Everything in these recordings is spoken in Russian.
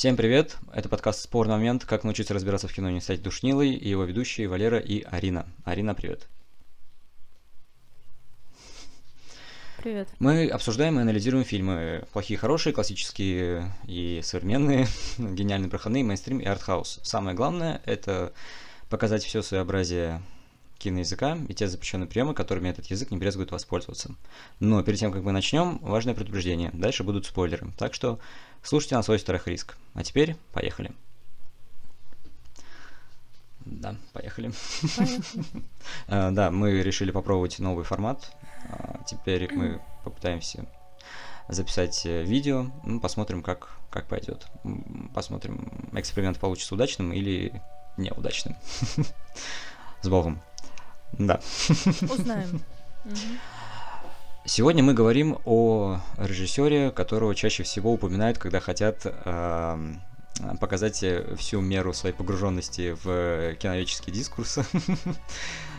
Всем привет! Это подкаст «Спорный момент. Как научиться разбираться в кино и не стать душнилой» и его ведущие Валера и Арина. Арина, привет! Привет. Мы обсуждаем и анализируем фильмы. Плохие, хорошие, классические и современные, гениальные, проходные, мейнстрим и артхаус. Самое главное — это показать все своеобразие киноязыка и те запрещенные приемы, которыми этот язык не брезгует воспользоваться. Но перед тем, как мы начнем, важное предупреждение. Дальше будут спойлеры. Так что слушайте на свой страх риск. А теперь поехали. Да, поехали. А, да, мы решили попробовать новый формат. А, теперь мы попытаемся записать э, видео, ну, посмотрим, как, как пойдет. Посмотрим, эксперимент получится удачным или неудачным. С Богом. Да. Узнаем. Сегодня мы говорим о режиссере, которого чаще всего упоминают, когда хотят э, показать всю меру своей погруженности в киноведческий дискурс.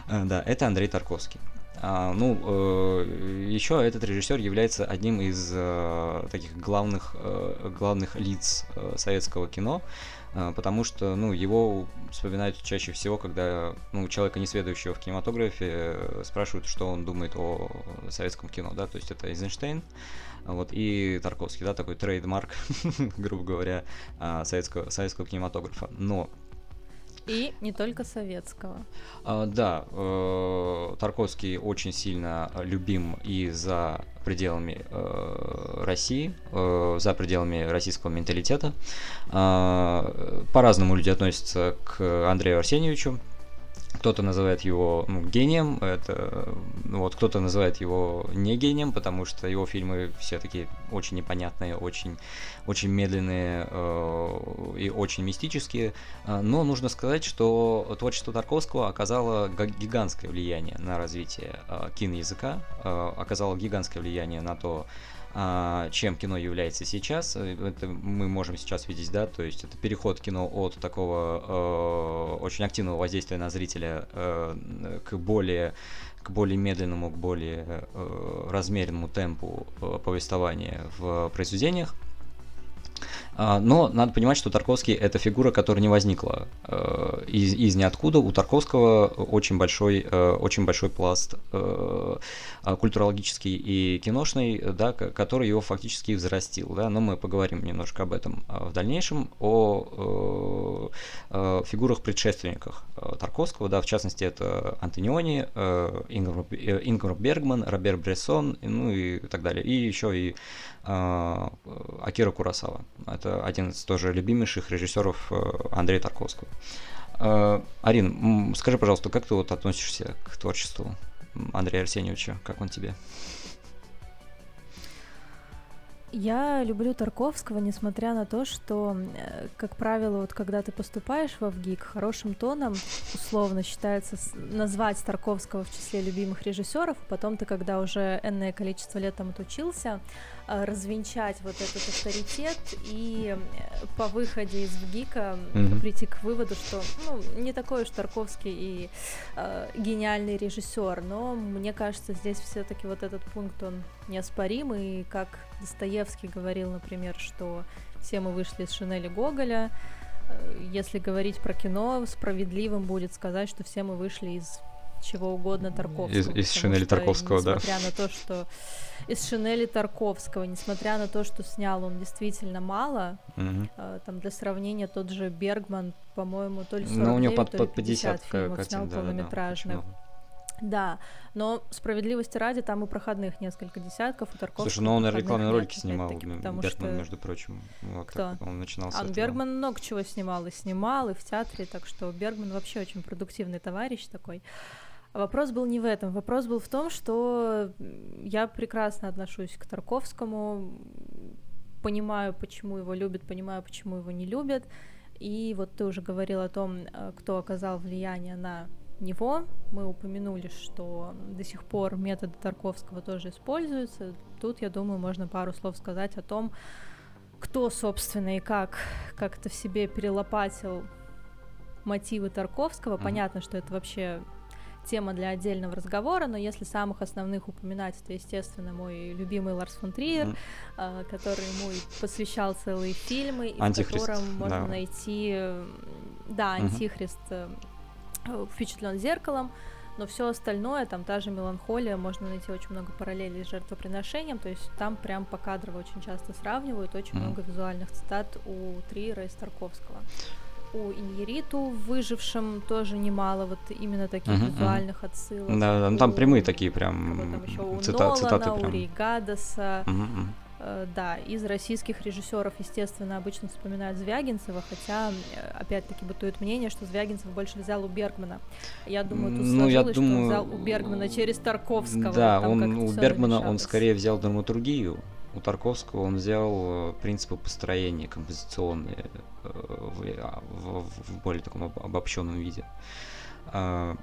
Да, это Андрей Тарковский. А, ну, э, еще этот режиссер является одним из э, таких главных, э, главных лиц э, советского кино, э, потому что, ну, его вспоминают чаще всего, когда, ну, человека, не следующего в кинематографе, э, спрашивают, что он думает о советском кино, да, то есть это Эйзенштейн, вот, и Тарковский, да, такой трейдмарк, грубо говоря, э, советского, советского кинематографа. Но и не только советского. А, да, э, Тарковский очень сильно любим и за пределами э, России, э, за пределами российского менталитета. Э, по-разному люди относятся к Андрею Арсеньевичу. Кто-то называет его ну, гением, это, вот, кто-то называет его не гением, потому что его фильмы все такие очень непонятные, очень, очень медленные э, и очень мистические. Э, но нужно сказать, что творчество Тарковского оказало гигантское влияние на развитие э, киноязыка, э, оказало гигантское влияние на то, а, чем кино является сейчас. Э, это мы можем сейчас видеть, да, то есть это переход кино от такого э, очень активного воздействия на зрителя э, к более к более медленному, к более э, размеренному темпу э, повествования в произведениях. А, но надо понимать, что Тарковский это фигура, которая не возникла э, из, из ниоткуда. У Тарковского очень большой, э, очень большой пласт э, а, культурологический и киношный, да, который его фактически взрастил. Да? Но мы поговорим немножко об этом а, в дальнейшем, о фигурах предшественниках э, Тарковского. Да? В частности, это Антониони, Ингмар, Бергман, Робер Брессон, ну и так далее. И еще и Акира Курасава. Это один из тоже любимейших режиссеров э, Андрея Тарковского. Э, Арин, скажи, пожалуйста, как ты вот относишься к творчеству Андрея Арсеньевича? Как он тебе? Я люблю Тарковского, несмотря на то, что, э, как правило, вот когда ты поступаешь в ВГИК, хорошим тоном условно считается назвать Тарковского в числе любимых режиссеров, а потом ты, когда уже энное количество лет там отучился, развенчать вот этот авторитет и э, по выходе из ВГИКа mm-hmm. прийти к выводу, что ну, не такой уж Тарковский и э, гениальный режиссер, но мне кажется, здесь все-таки вот этот пункт он неоспорим, и как Достоевский говорил, например, что все мы вышли из Шинели Гоголя. Э, если говорить про кино, справедливым будет сказать, что все мы вышли из чего угодно Тарковского. Из, из Шинели что, Тарковского, несмотря да. Несмотря на то, что из Шинели Тарковского, несмотря на то, что снял он действительно мало, угу. э, там для сравнения тот же Бергман, по-моему, то ли 49, ну, у него под, то ли 50, 50 фильмов картин, снял да, полнометражных. Да, да, да, но справедливости ради, там и проходных несколько десятков, у Тарковского Слушай, ну он рекламные ролики снимал, потому Бергман, что... между прочим. Вот Кто? он начинал А Бергман много чего снимал, и снимал, и в театре, так что Бергман вообще очень продуктивный товарищ такой. Вопрос был не в этом. Вопрос был в том, что я прекрасно отношусь к Тарковскому, понимаю, почему его любят, понимаю, почему его не любят. И вот ты уже говорил о том, э, кто оказал влияние на него. Мы упомянули, что до сих пор методы Тарковского тоже используются. Тут, я думаю, можно пару слов сказать о том, кто, собственно, и как, как это в себе перелопатил мотивы Тарковского. Mm-hmm. Понятно, что это вообще тема для отдельного разговора, но если самых основных упоминать, это, естественно, мой любимый Ларс фон Триер, mm. э, который ему посвящал целые фильмы, и в котором можно да. найти, да, Антихрист mm-hmm. впечатлен зеркалом, но все остальное, там та же меланхолия, можно найти очень много параллелей с жертвоприношением, то есть там прям покадрово очень часто сравнивают, очень mm. много визуальных цитат у Триера и Старковского. У Иньериту в выжившем тоже немало вот именно таких mm-hmm, визуальных отсылок. Да, да, ну там прямые такие прям цита- Нолана, цитаты прям. у Рейгадаса. Mm-hmm. Э, да, из российских режиссеров, естественно, обычно вспоминают Звягинцева, хотя, э, опять-таки, бытует мнение, что Звягинцев больше взял у Бергмана. Я думаю, тут ну, сложилось, думаю... что он взял у Бергмана через Тарковского. Да, он, у Бергмана он скорее взял драматургию, у Тарковского он взял э, принципы построения композиционные в, в, в более таком обобщенном виде. А,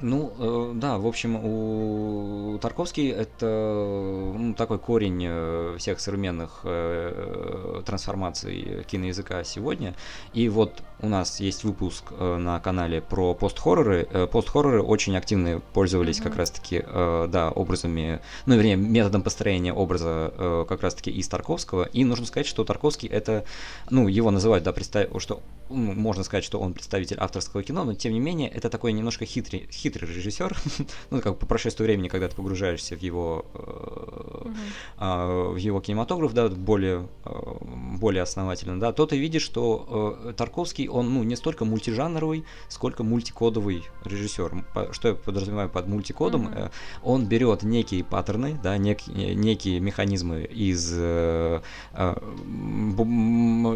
ну, э, да, в общем, у Тарковский это ну, такой корень э, всех современных э, трансформаций киноязыка сегодня. И вот у нас есть выпуск э, на канале про пост-хорроры. Э, пост-хорроры очень активно пользовались mm-hmm. как раз-таки, э, да, образами, ну, вернее, методом построения образа э, как раз-таки из Тарковского. И нужно сказать, что Тарковский это, ну, его называют, да, представ... что ну, можно сказать, что он представитель авторского кино, но тем не менее это такой немножко хитрый, хитрый режиссер. ну, как по прошествию времени, когда ты погружаешься в его, э, э, в его кинематограф, да, более, э, более основательно, да, то ты видишь, что э, Тарковский, он, ну, не столько мультижанровый, сколько мультикодовый режиссер. Что я подразумеваю под мультикодом? Mm-hmm. Он берет некие паттерны, да, нек, некие механизмы из, э, э,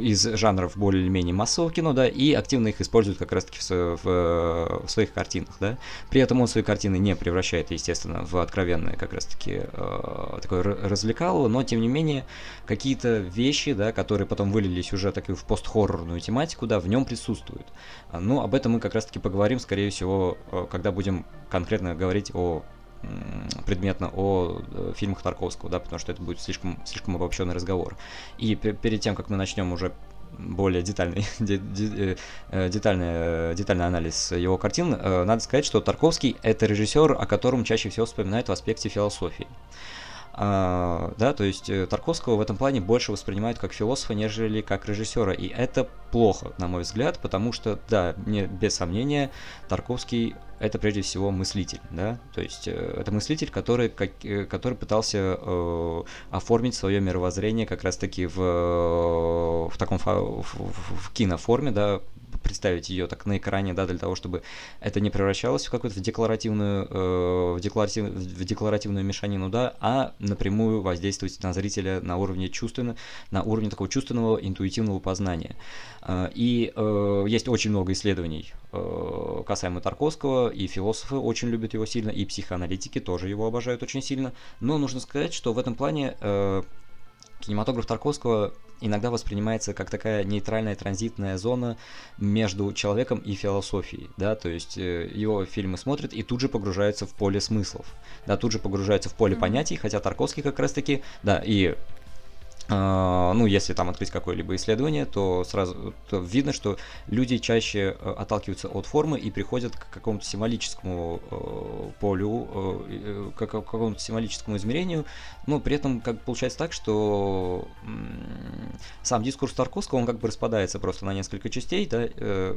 из жанров более-менее массового кино, да, и активно их использует как раз-таки в, в, в своих картинах, да. При этом он свои картины не превращает, естественно, в откровенное как раз-таки э, такое развлекалово, но тем не менее какие-то вещи, да, которые потом вылились уже так и в постхоррорную тематику, да, в нем присутствуют. Ну, об этом мы как раз-таки поговорим, скорее всего, э, когда будем конкретно говорить о предметно о э, фильмах Тарковского, да, потому что это будет слишком, слишком обобщенный разговор. И перед тем, как мы начнем уже более детальный, э, детальный, детальный анализ его картин, надо сказать, что Тарковский — это режиссер, о котором чаще всего вспоминают в аспекте философии. А, да, то есть э, Тарковского в этом плане больше воспринимают как философа, нежели как режиссера, и это плохо, на мой взгляд, потому что, да, не, без сомнения, Тарковский это прежде всего мыслитель, да, то есть э, это мыслитель, который, как, э, который пытался э, оформить свое мировоззрение как раз-таки в, в таком в, в, в киноформе, да, представить ее так на экране, да, для того, чтобы это не превращалось в какую-то декларативную, э, в, декларатив, в декларативную мешанину, да, а напрямую воздействовать на зрителя на уровне чувственно, на уровне такого чувственного, интуитивного познания. Э, и э, есть очень много исследований э, касаемо Тарковского, и философы очень любят его сильно, и психоаналитики тоже его обожают очень сильно, но нужно сказать, что в этом плане э, кинематограф Тарковского иногда воспринимается как такая нейтральная транзитная зона между человеком и философией, да, то есть э, его фильмы смотрят и тут же погружаются в поле смыслов, да, тут же погружаются в поле mm-hmm. понятий, хотя Тарковский как раз-таки, да, и а, ну, если там открыть какое-либо исследование, то сразу то видно, что люди чаще э, отталкиваются от формы и приходят к какому-то символическому э, полю, к какому-то символическому измерению, но при этом как получается так, что сам дискурс Тарковского, он как бы распадается просто на несколько частей, да,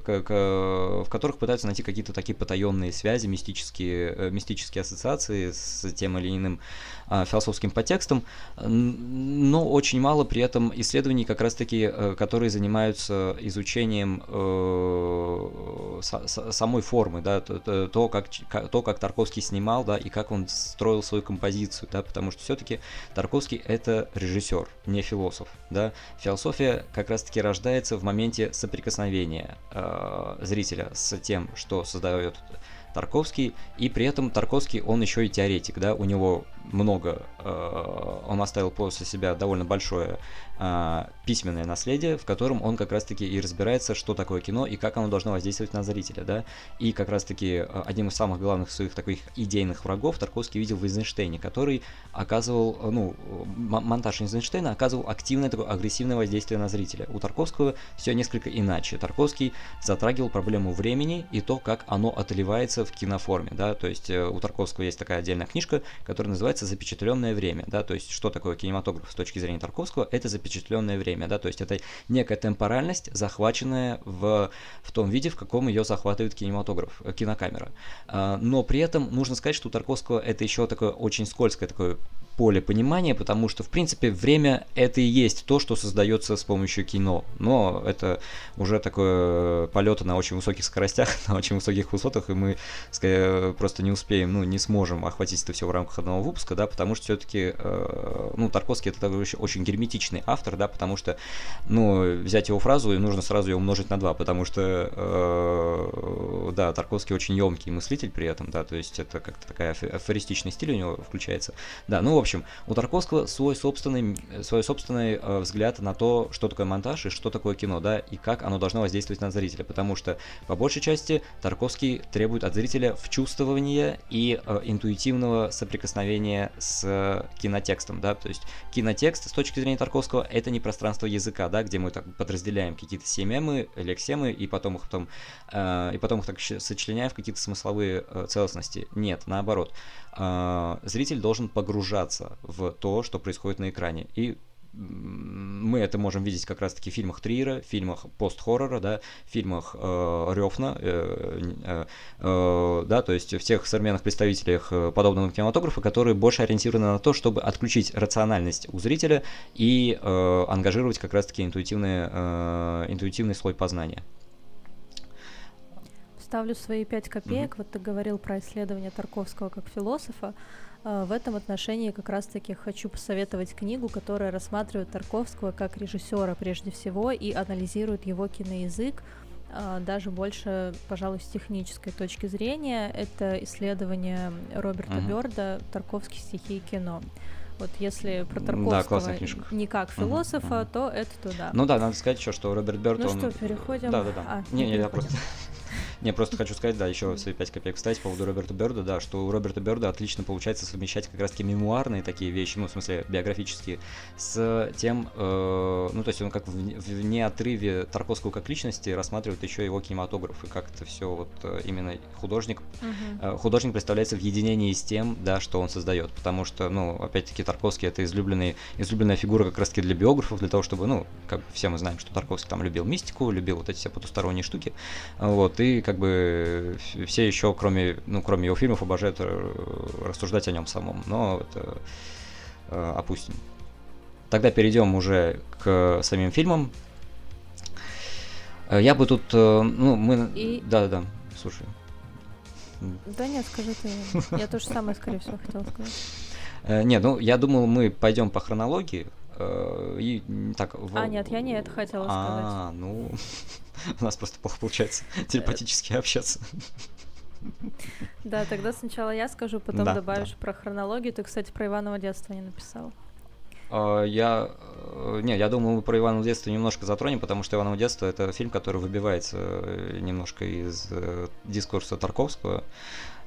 как, в которых пытаются найти какие-то такие потаенные связи, мистические, мистические ассоциации с тем или иным а, философским подтекстом, но очень мало при этом исследований, как раз-таки, э, которые занимаются изучением э, самой формы, да, то, то, как, то, как Тарковский снимал, да, и как он строил свою композицию, да, потому что все-таки Тарковский. Это режиссер, не философ, да. Философия как раз-таки рождается в моменте соприкосновения э, зрителя с тем, что создает Тарковский, и при этом Тарковский, он еще и теоретик, да, у него много, э, он оставил после себя довольно большое а, письменное наследие, в котором он как раз-таки и разбирается, что такое кино и как оно должно воздействовать на зрителя, да. И как раз-таки а, одним из самых главных своих таких идейных врагов Тарковский видел в Эйзенштейне, который оказывал, ну, монтаж Эйзенштейна оказывал активное такое агрессивное воздействие на зрителя. У Тарковского все несколько иначе. Тарковский затрагивал проблему времени и то, как оно отливается в киноформе, да, то есть э, у Тарковского есть такая отдельная книжка, которая называется «Запечатленное время», да, то есть что такое кинематограф с точки зрения Тарковского, это запечатленное время, да, то есть это некая темпоральность, захваченная в, в том виде, в каком ее захватывает кинематограф, э, кинокамера. А, но при этом нужно сказать, что у Тарковского это еще такое очень скользкое такое поле понимания, потому что, в принципе, время это и есть то, что создается с помощью кино. Но это уже такое полеты на очень высоких скоростях, на очень высоких высотах, и мы скорее, просто не успеем, ну, не сможем охватить это все в рамках одного выпуска, да, потому что все-таки, э, ну, Тарковский это такой очень герметичный автор, да, потому что, ну, взять его фразу, и нужно сразу ее умножить на два, потому что, э, да, Тарковский очень емкий мыслитель при этом, да, то есть это как-то такая афористичный стиль у него включается. Да, ну, общем, у Тарковского свой собственный, свой собственный э, взгляд на то, что такое монтаж и что такое кино, да, и как оно должно воздействовать на зрителя, потому что по большей части Тарковский требует от зрителя вчувствования и э, интуитивного соприкосновения с кинотекстом, да, то есть кинотекст с точки зрения Тарковского это не пространство языка, да, где мы так подразделяем какие-то семемы, лексемы и потом их потом э, и потом их так сочленяем в какие-то смысловые э, целостности. Нет, наоборот, э, зритель должен погружаться погружаться в то, что происходит на экране. И мы это можем видеть как раз-таки в фильмах Триера, в фильмах пост-хоррора, да, в фильмах э, Рёфна, э, э, э, да, то есть в тех современных представителях э, подобного кинематографа, которые больше ориентированы на то, чтобы отключить рациональность у зрителя и э, ангажировать как раз-таки интуитивный, э, интуитивный слой познания. Ставлю свои пять копеек. Mm-hmm. Вот ты говорил про исследование Тарковского как философа. А, в этом отношении как раз-таки хочу посоветовать книгу, которая рассматривает Тарковского как режиссера прежде всего и анализирует его киноязык, а, даже больше, пожалуй, с технической точки зрения. Это исследование Роберта uh-huh. Бёрда «Тарковские стихи и кино». Вот если про Тарковского да, не как философа, uh-huh, uh-huh. то это туда. Ну да, надо сказать еще, что Роберт Бёрд, ну он... что, переходим? Да, да, да. А, не, не, я просто... Не, просто хочу сказать, да, еще свои 5 копеек вставить по поводу Роберта Берда, да, что у Роберта Берда отлично получается совмещать как раз-таки мемуарные такие вещи, ну, в смысле, биографические, с тем, э, ну, то есть он как в, в неотрыве Тарковского как личности рассматривает еще его кинематограф, и как это все вот э, именно художник, uh-huh. э, художник представляется в единении с тем, да, что он создает, потому что, ну, опять-таки, Тарковский это излюбленный, излюбленная фигура как раз-таки для биографов, для того, чтобы, ну, как все мы знаем, что Тарковский там любил мистику, любил вот эти все потусторонние штуки, вот, и как бы все еще, кроме, ну, кроме его фильмов, обожают э, рассуждать о нем самом, но это э, опустим. Тогда перейдем уже к самим фильмам. Э, я бы тут, ну, мы... И... Да-да-да, слушай. Да нет, скажи ты. Я то же самое, скорее всего, хотела сказать. Нет, ну, я думал, мы пойдем по хронологии, и так... А, нет, я не это хотела сказать. А, ну... У нас просто плохо получается телепатически общаться. Да, тогда сначала я скажу, потом да, добавишь да. про хронологию. Ты, кстати, про Иваново детство не написал. А, я... Э, не, я думаю, мы про Иваново детство немножко затронем, потому что Иваново детство это фильм, который выбивается э, немножко из э, дискурса Тарковского.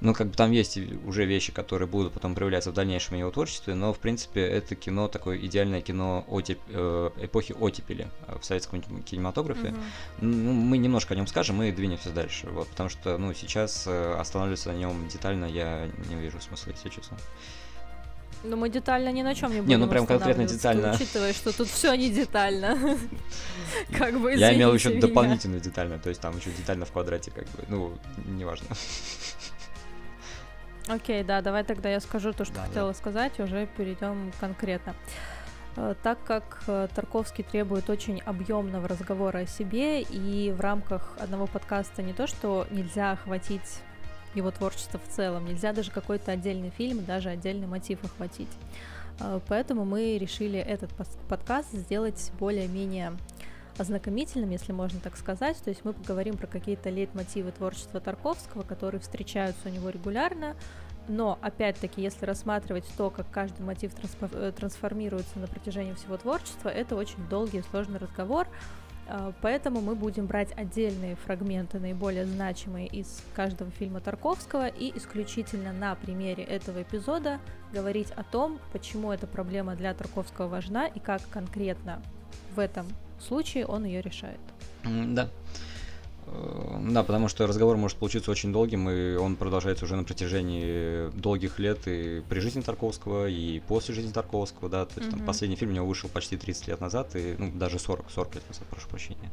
Ну, как бы там есть уже вещи, которые будут потом проявляться в дальнейшем его творчестве, но, в принципе, это кино, такое идеальное кино отеп... э, эпохи оттепели э, в советском кинематографе. Mm-hmm. Ну, мы немножко о нем скажем и двинемся дальше, вот, потому что, ну, сейчас э, останавливаться на нем детально я не вижу смысла, если честно. Ну, мы детально ни на чем не будем Не, ну прям конкретно детально. Учитывая, что тут все не детально. Как бы Я имел еще дополнительно детально, то есть там еще детально в квадрате, как бы, ну, неважно. Окей, да, давай тогда я скажу то, что да, хотела да. сказать, уже перейдем конкретно. Э, так как э, Тарковский требует очень объемного разговора о себе, и в рамках одного подкаста не то, что нельзя охватить его творчество в целом, нельзя даже какой-то отдельный фильм, даже отдельный мотив охватить. Э, поэтому мы решили этот подкаст сделать более-менее ознакомительным, если можно так сказать. То есть мы поговорим про какие-то лейтмотивы творчества Тарковского, которые встречаются у него регулярно, Но, опять-таки, если рассматривать то, как каждый мотив э, трансформируется на протяжении всего творчества, это очень долгий и сложный разговор. А, поэтому мы будем брать отдельные фрагменты, наиболее значимые из каждого фильма Тарковского, и исключительно на примере этого эпизода говорить о том, почему эта проблема для Тарковского важна и как конкретно в этом случае он ее решает. Да. Э, да, потому что разговор может получиться очень долгим, и он продолжается уже на протяжении долгих лет и при жизни Тарковского, и после жизни Тарковского, да, то есть mm-hmm. там последний фильм у него вышел почти 30 лет назад, и, ну, даже 40, 40 лет назад, прошу прощения.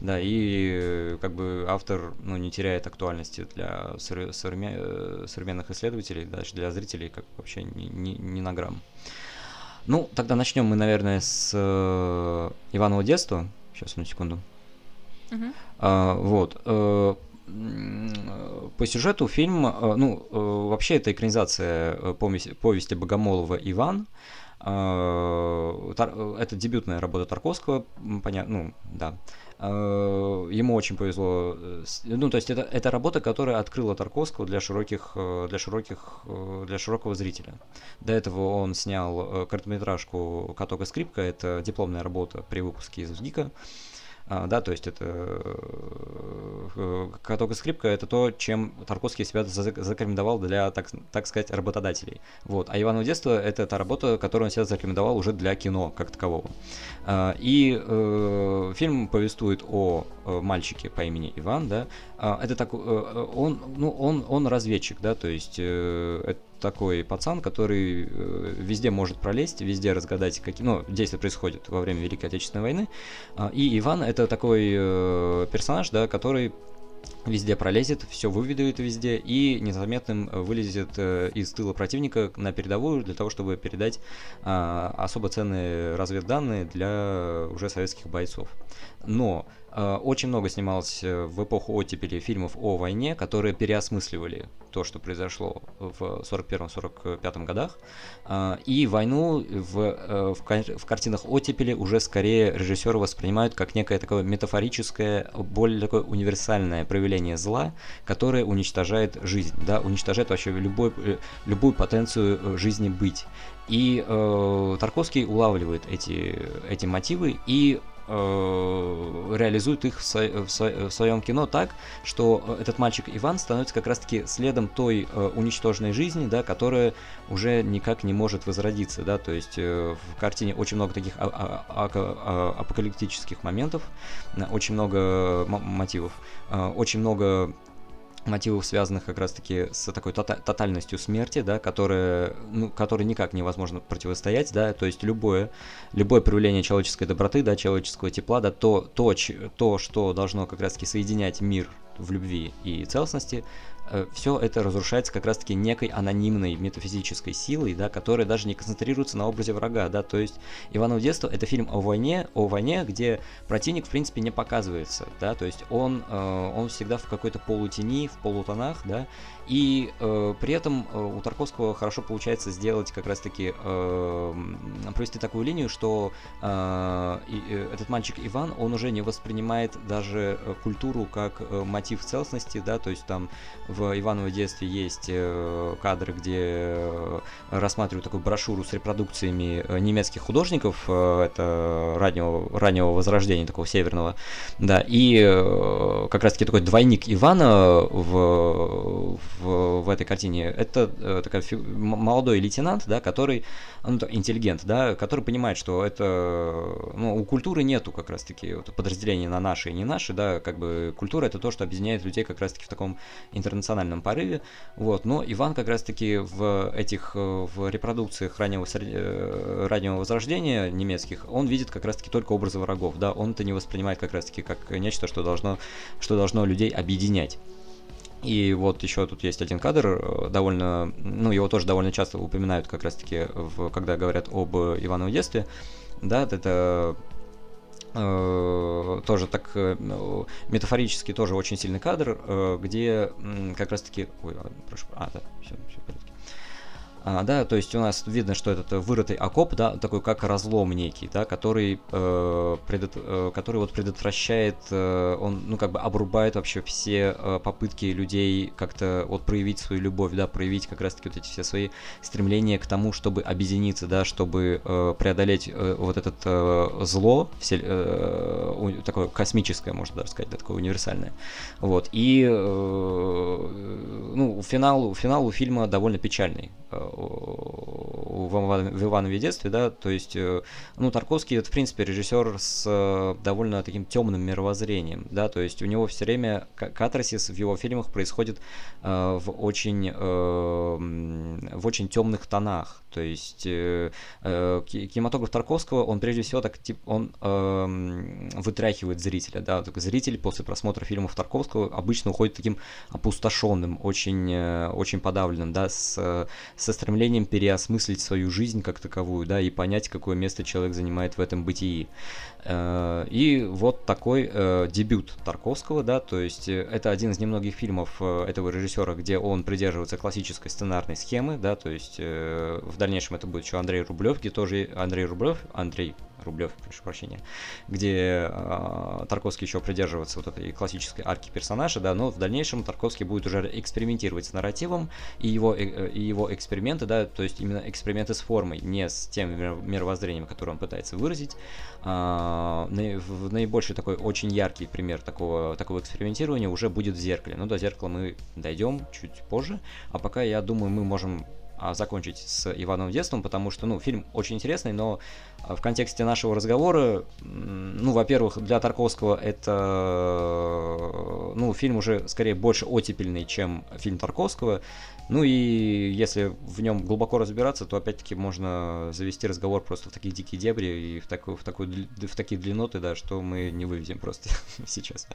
Да, и как бы автор, ну, не теряет актуальности для современных исследователей, даже для зрителей, как вообще ни, ни, ни на грамм. Ну, тогда начнем мы, наверное, с э, Иванова детства. Сейчас, одну секунду. Uh-huh. А, вот. Э, по сюжету фильм, э, ну, э, вообще это экранизация повести, повести Богомолова «Иван». Это дебютная работа Тарковского, понятно, ну, да. Ему очень повезло. Ну, то есть это, это работа, которая открыла Тарковского для широких, для широких, для широкого зрителя. До этого он снял короткометражку «Каток и скрипка». Это дипломная работа при выпуске из УЗГИКа. А, да, то есть это э, каток и скрипка это то, чем Тарковский себя зарекомендовал для, так, так сказать, работодателей. Вот. А Иваново детство это та работа, которую он себя зарекомендовал уже для кино как такового. А, и э, фильм повествует о э, мальчике по имени Иван, да. А, это так, э, он, ну, он, он разведчик, да, то есть э, это такой пацан, который э, везде может пролезть, везде разгадать, какие, ну, действия происходят во время Великой Отечественной войны. А, и Иван это такой э, персонаж, да, который везде пролезет, все выведает везде и незаметным вылезет э, из тыла противника на передовую для того, чтобы передать а, особо ценные разведданные для уже советских бойцов. Но очень много снималось э, в эпоху оттепели фильмов о войне, которые переосмысливали то, что произошло в 41-45 годах. Э, и войну в, в, в картинах оттепели уже скорее режиссеры воспринимают как некое такое метафорическое, более такое универсальное проявление зла, которое уничтожает жизнь, да, уничтожает вообще любой, любую потенцию жизни быть. И э, Тарковский улавливает эти, эти мотивы и э, реализует их в, со, в, со, в своем кино так, что этот мальчик Иван становится как раз-таки следом той э, уничтоженной жизни, да, которая уже никак не может возродиться, да, то есть э, в картине очень много таких а, а, а, а апокалиптических моментов, очень много мотивов, э, очень много мотивов, связанных как раз-таки с такой тота- тотальностью смерти, да, которая, ну, которой никак невозможно противостоять, да, то есть любое, любое проявление человеческой доброты, да, человеческого тепла, да, то, то, то что должно как раз-таки соединять мир в любви и целостности, все это разрушается как раз-таки некой анонимной метафизической силой, да, которая даже не концентрируется на образе врага, да, то есть Иванов детство это фильм о войне, о войне, где противник в принципе не показывается, да, то есть он, э, он всегда в какой-то полутени, в полутонах, да, и э, при этом э, у Тарковского хорошо получается сделать как раз-таки э, провести такую линию, что э, э, этот мальчик Иван, он уже не воспринимает даже э, культуру как э, мотив целостности, да, то есть там в Иваново детстве есть э, кадры, где э, рассматривают такую брошюру с репродукциями э, немецких художников, э, это раннего, раннего возрождения такого северного, да, и э, как раз-таки такой двойник Ивана в, в в, этой картине, это э, такой фи- молодой лейтенант, да, который, ну, интеллигент, да, который понимает, что это, ну, у культуры нету как раз-таки вот, подразделения на наши и не наши, да, как бы культура это то, что объединяет людей как раз-таки в таком интернациональном порыве, вот, но Иван как раз-таки в этих, э, в репродукциях раннего, э, раннего возрождения немецких, он видит как раз-таки только образы врагов, да, он это не воспринимает как раз-таки как нечто, что должно, что должно людей объединять. И вот еще тут есть один кадр, э, довольно, ну, его тоже довольно часто упоминают как раз-таки, когда говорят об Иваново детстве. Да, это э, тоже так э, метафорически тоже очень сильный кадр, э, где э, как раз-таки... Ой, прошу, а, да, все, все. А, да, то есть у нас видно, что этот вырытый окоп, да, такой как разлом некий, да, который, э, предот, э, который вот предотвращает, э, он, ну, как бы обрубает вообще все э, попытки людей как-то вот проявить свою любовь, да, проявить как раз-таки вот эти все свои стремления к тому, чтобы объединиться, да, чтобы э, преодолеть э, вот этот э, зло, все, э, такое космическое, можно даже сказать, да, такое универсальное, вот, и, э, ну, финал, финал у фильма довольно печальный, в, в Иванове детстве, да, то есть, э, ну, Тарковский, это, в принципе, режиссер с э, довольно таким темным мировоззрением, да, то есть у него все время катарсис в его фильмах происходит э, в очень, э, в очень темных тонах, то есть э, э, кинематограф Тарковского, он прежде всего так, тип, он э, вытряхивает зрителя, да, только зритель после просмотра фильмов Тарковского обычно уходит таким опустошенным, очень, э, очень подавленным, да, с, со стремлением переосмыслить свою жизнь как таковую, да, и понять, какое место человек занимает в этом бытии. Э, и вот такой э, дебют Тарковского, да, то есть э, это один из немногих фильмов этого режиссера, где он придерживается классической сценарной схемы, да, то есть в дальнейшем это будет еще Андрей Рублев, где тоже Андрей Рублев, Андрей Рублев, прошу прощения, где э, Тарковский еще придерживается вот этой классической арки персонажа, да, но в дальнейшем Тарковский будет уже экспериментировать с нарративом и его, э, и его эксперименты, да, то есть именно эксперименты с формой, не с тем мировоззрением, которое он пытается выразить. Э, наибольший такой очень яркий пример такого, такого экспериментирования уже будет в зеркале. Ну, до зеркала мы дойдем чуть позже, а пока, я думаю, мы можем а, закончить с Ивановым детством, потому что, ну, фильм очень интересный, но а, в контексте нашего разговора, ну, во-первых, для Тарковского это, ну, фильм уже скорее больше оттепельный, чем фильм Тарковского, ну и если в нем глубоко разбираться, то опять-таки можно завести разговор просто в такие дикие дебри и в, такую, в, такую, в такие длинноты, да, что мы не выведем просто сейчас.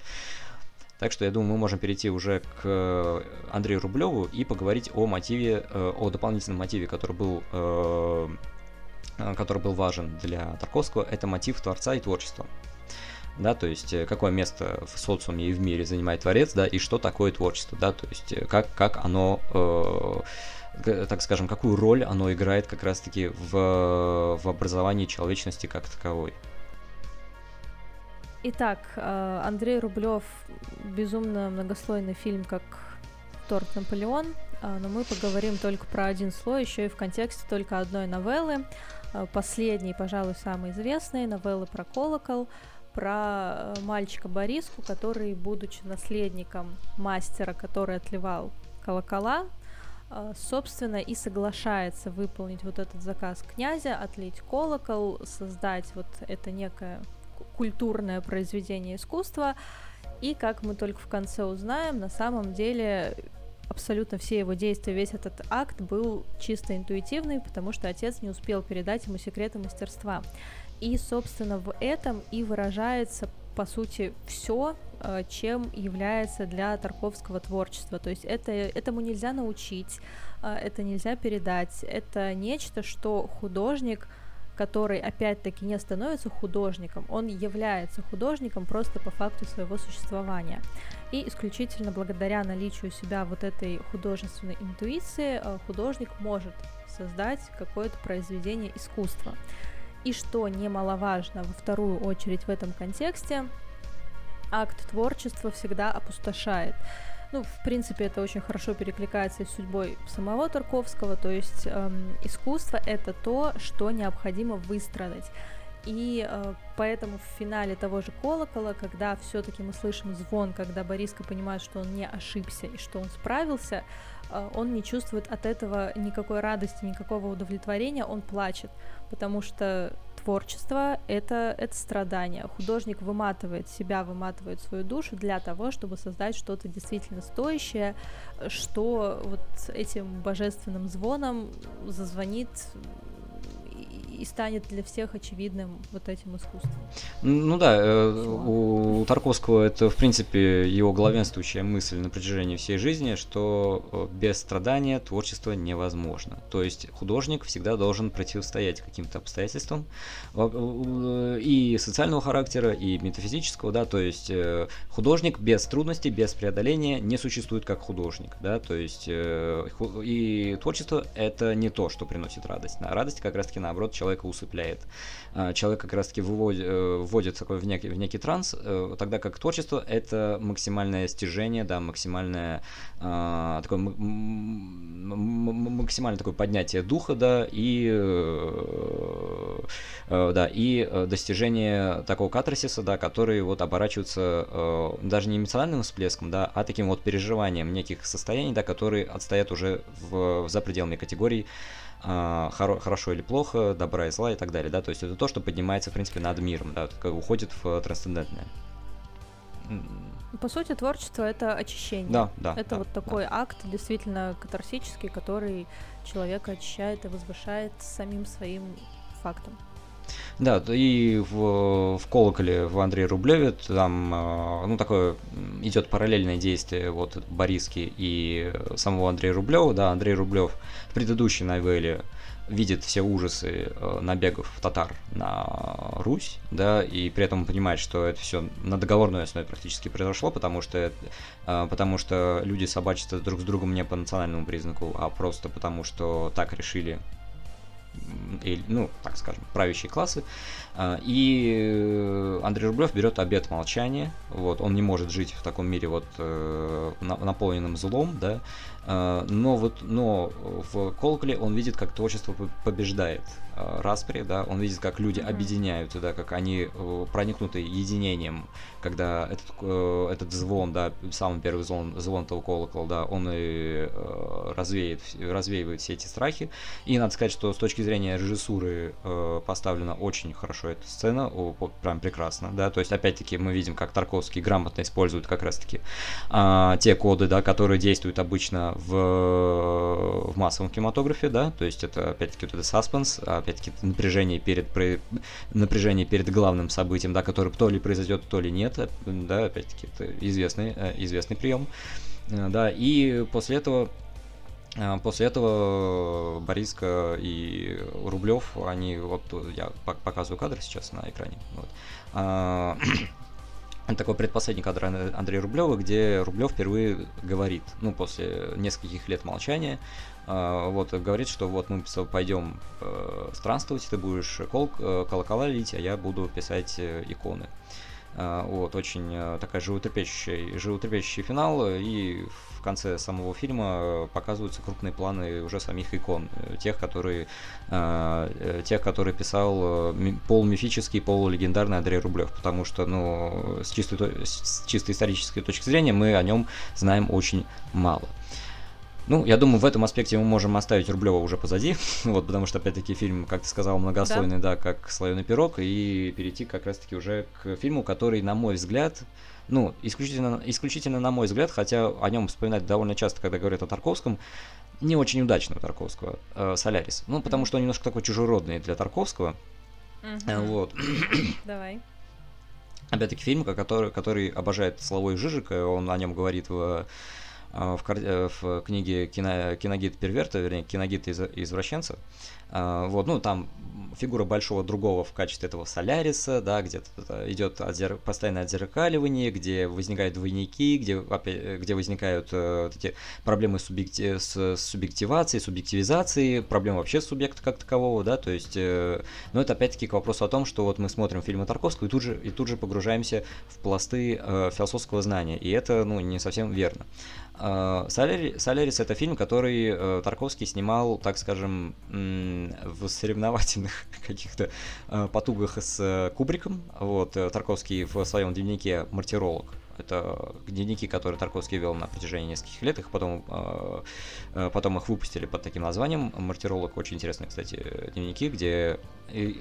Так что я думаю, мы можем перейти уже к э, Андрею Рублеву и поговорить о мотиве, э, о дополнительном мотиве, который был, э, который был важен для Тарковского. Это мотив творца и творчества. Да, то есть какое место в социуме и в мире занимает творец, да, и что такое творчество, да, то есть как, как оно так скажем, какую роль оно играет как раз-таки в, в образовании человечности как таковой. Итак, э, Андрей Рублев безумно многослойный фильм, как торт Наполеон, э, но мы поговорим только про один слой, еще и в контексте только одной новеллы, э, последней, пожалуй, самой известной, новеллы про колокол, про мальчика Бориску, который, будучи наследником мастера, который отливал колокола, собственно, и соглашается выполнить вот этот заказ князя, отлить колокол, создать вот это некое культурное произведение искусства. И, как мы только в конце узнаем, на самом деле абсолютно все его действия, весь этот акт был чисто интуитивный, потому что отец не успел передать ему секреты мастерства. И, собственно, в этом и выражается, по сути, все, э, чем является для Тарковского творчество. То есть это, этому нельзя научить, э, это нельзя передать, это нечто, что художник – который опять-таки не становится художником, он является художником просто по факту своего существования. И исключительно благодаря наличию у себя вот этой художественной интуиции э, художник может создать какое-то произведение искусства. И что немаловажно во вторую очередь в этом контексте, акт творчества всегда опустошает. Ну, в принципе, это очень хорошо перекликается с судьбой самого Тарковского, то есть эм, искусство — это то, что необходимо выстрадать. И э, поэтому в финале того же колокола, когда все-таки мы слышим звон, когда Бориска понимает, что он не ошибся и что он справился, э, он не чувствует от этого никакой радости, никакого удовлетворения, он плачет, потому что творчество — это, это страдание. Художник выматывает себя, выматывает свою душу для того, чтобы создать что-то действительно стоящее, что вот этим божественным звоном зазвонит и станет для всех очевидным вот этим искусством. Ну да, э, у, у Тарковского это, в принципе, его главенствующая мысль на протяжении всей жизни, что э, без страдания творчество невозможно. То есть художник всегда должен противостоять каким-то обстоятельствам э, и социального характера, и метафизического, да, то есть художник без трудностей, без преодоления не существует как художник, да, то есть и творчество это не то, что приносит радость. Радость как раз-таки наоборот человека усыпляет. А, человек как раз-таки э, вводит такой в некий, в некий транс, э, тогда как творчество это максимальное стяжение, да, максимальное а, такое максимальное такое поднятие духа, да, и э, да, и достижение такого катарсиса, да, который вот оборачивается даже не эмоциональным всплеском, да, а таким вот переживанием неких состояний, да, которые отстоят уже в, за пределами категорий хоро- хорошо или плохо, добра и зла и так далее, да, то есть это то, что поднимается, в принципе, над миром, да, уходит в трансцендентное. По сути, творчество это очищение. Да, да. Это да, вот такой да. акт действительно катарсический, который человека очищает и возвышает самим своим фактом. Да, и в, в колоколе в Андрея Рублеве там, а, ну, такое идет параллельное действие вот Бориски и самого Андрея Рублева, да, Андрей Рублев в предыдущей новелле видит все ужасы э, набегов татар на Русь, да, и при этом понимает, что это все на договорной основе практически произошло, потому что, э, потому что люди собачатся друг с другом не по национальному признаку, а просто потому что так решили ну, так скажем, правящие классы. А, и Андрей Рублев берет обет молчания. Вот, он не может жить в таком мире вот э, наполненным злом, да. А, но вот, но в Колоколе он видит, как творчество побеждает распри, да. Он видит, как люди mm-hmm. объединяются, да, как они э, проникнуты единением, когда этот, э, этот звон, да, самый первый звон, звон того колокола, да, он и развеет, развеивает все эти страхи. И надо сказать, что с точки зрения режиссуры поставлена очень хорошо эта сцена, о, прям прекрасно, да, то есть опять-таки мы видим, как Тарковский грамотно использует как раз-таки а, те коды, да, которые действуют обычно в, в массовом кинематографе, да, то есть это опять-таки вот это саспенс, опять-таки напряжение перед, про, напряжение перед главным событием, да, которое то ли произойдет, то ли нет, да, опять-таки это известный, э, известный прием, э, да, и после этого после этого Бориска и Рублев, они вот я показываю кадр сейчас на экране. Вот. А, такой предпоследний кадр Андрея Рублева, где Рублев впервые говорит, ну, после нескольких лет молчания, вот, говорит, что вот мы пойдем э, странствовать, ты будешь кол э, колокола лить, а я буду писать э, иконы. Вот, очень такая животрепещущий, животрепещущий финал, и в конце самого фильма показываются крупные планы уже самих икон, э, тех, которые, э, тех, которые писал э, полумифический, полулегендарный Андрей Рублев, потому что, ну, с чистой, с чисто исторической точки зрения мы о нем знаем очень мало. Ну, я думаю, в этом аспекте мы можем оставить Рублева уже позади, вот, потому что, опять-таки, фильм, как ты сказал, многослойный, да, да как слоеный пирог, и перейти как раз-таки уже к фильму, который, на мой взгляд, ну, исключительно, исключительно на мой взгляд, хотя о нем вспоминать довольно часто, когда говорят о Тарковском, не очень удачно у Тарковского, э, Солярис. Ну, потому что он немножко такой чужеродный для Тарковского. Mm-hmm. Вот. Давай. Опять-таки фильм, который, который обожает Славой Жижика, он о нем говорит в в, э, в книге кино, «Киногид перверта», вернее, «Киногид из, извращенца». Вот, ну, там фигура большого другого в качестве этого Соляриса, да, где идет отзер... постоянное отзеркаливание, где возникают двойники, где, опять, где возникают э, вот эти проблемы субъекти... с, субъективацией, субъективизацией, проблемы вообще субъекта как такового, да, то есть, э, но это опять-таки к вопросу о том, что вот мы смотрим фильмы Тарковского и тут же, и тут же погружаемся в пласты э, философского знания, и это, ну, не совсем верно. Э, Солярис это фильм, который э, Тарковский снимал, так скажем, в соревновательных каких-то э, потугах с Кубриком. Вот, Тарковский в своем дневнике «Мартиролог» Это дневники, которые Тарковский вел на протяжении нескольких лет, их потом, э, э, потом их выпустили под таким названием. Мартиролог очень интересные, кстати, дневники, где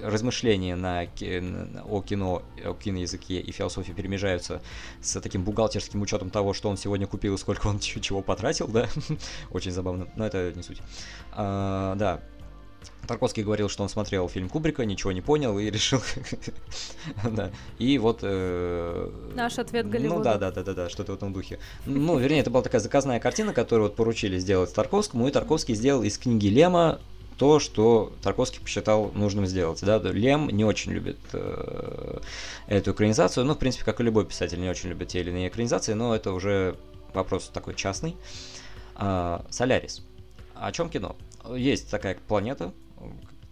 размышления на, о кино, о киноязыке и философии перемежаются с таким бухгалтерским учетом того, что он сегодня купил и сколько он чего потратил, да, очень забавно, но это не суть. А, да, Тарковский говорил, что он смотрел фильм Кубрика, ничего не понял и решил... да. И вот... Э... Наш ответ Голливуда. Ну да, да, да, да, да, что-то в этом духе. Ну, вернее, это была такая заказная картина, которую вот поручили сделать Тарковскому, и Тарковский сделал из книги Лема то, что Тарковский посчитал нужным сделать. Да? Лем не очень любит э, эту экранизацию, ну, в принципе, как и любой писатель не очень любит те или иные экранизации, но это уже вопрос такой частный. А, Солярис. О чем кино? Есть такая планета,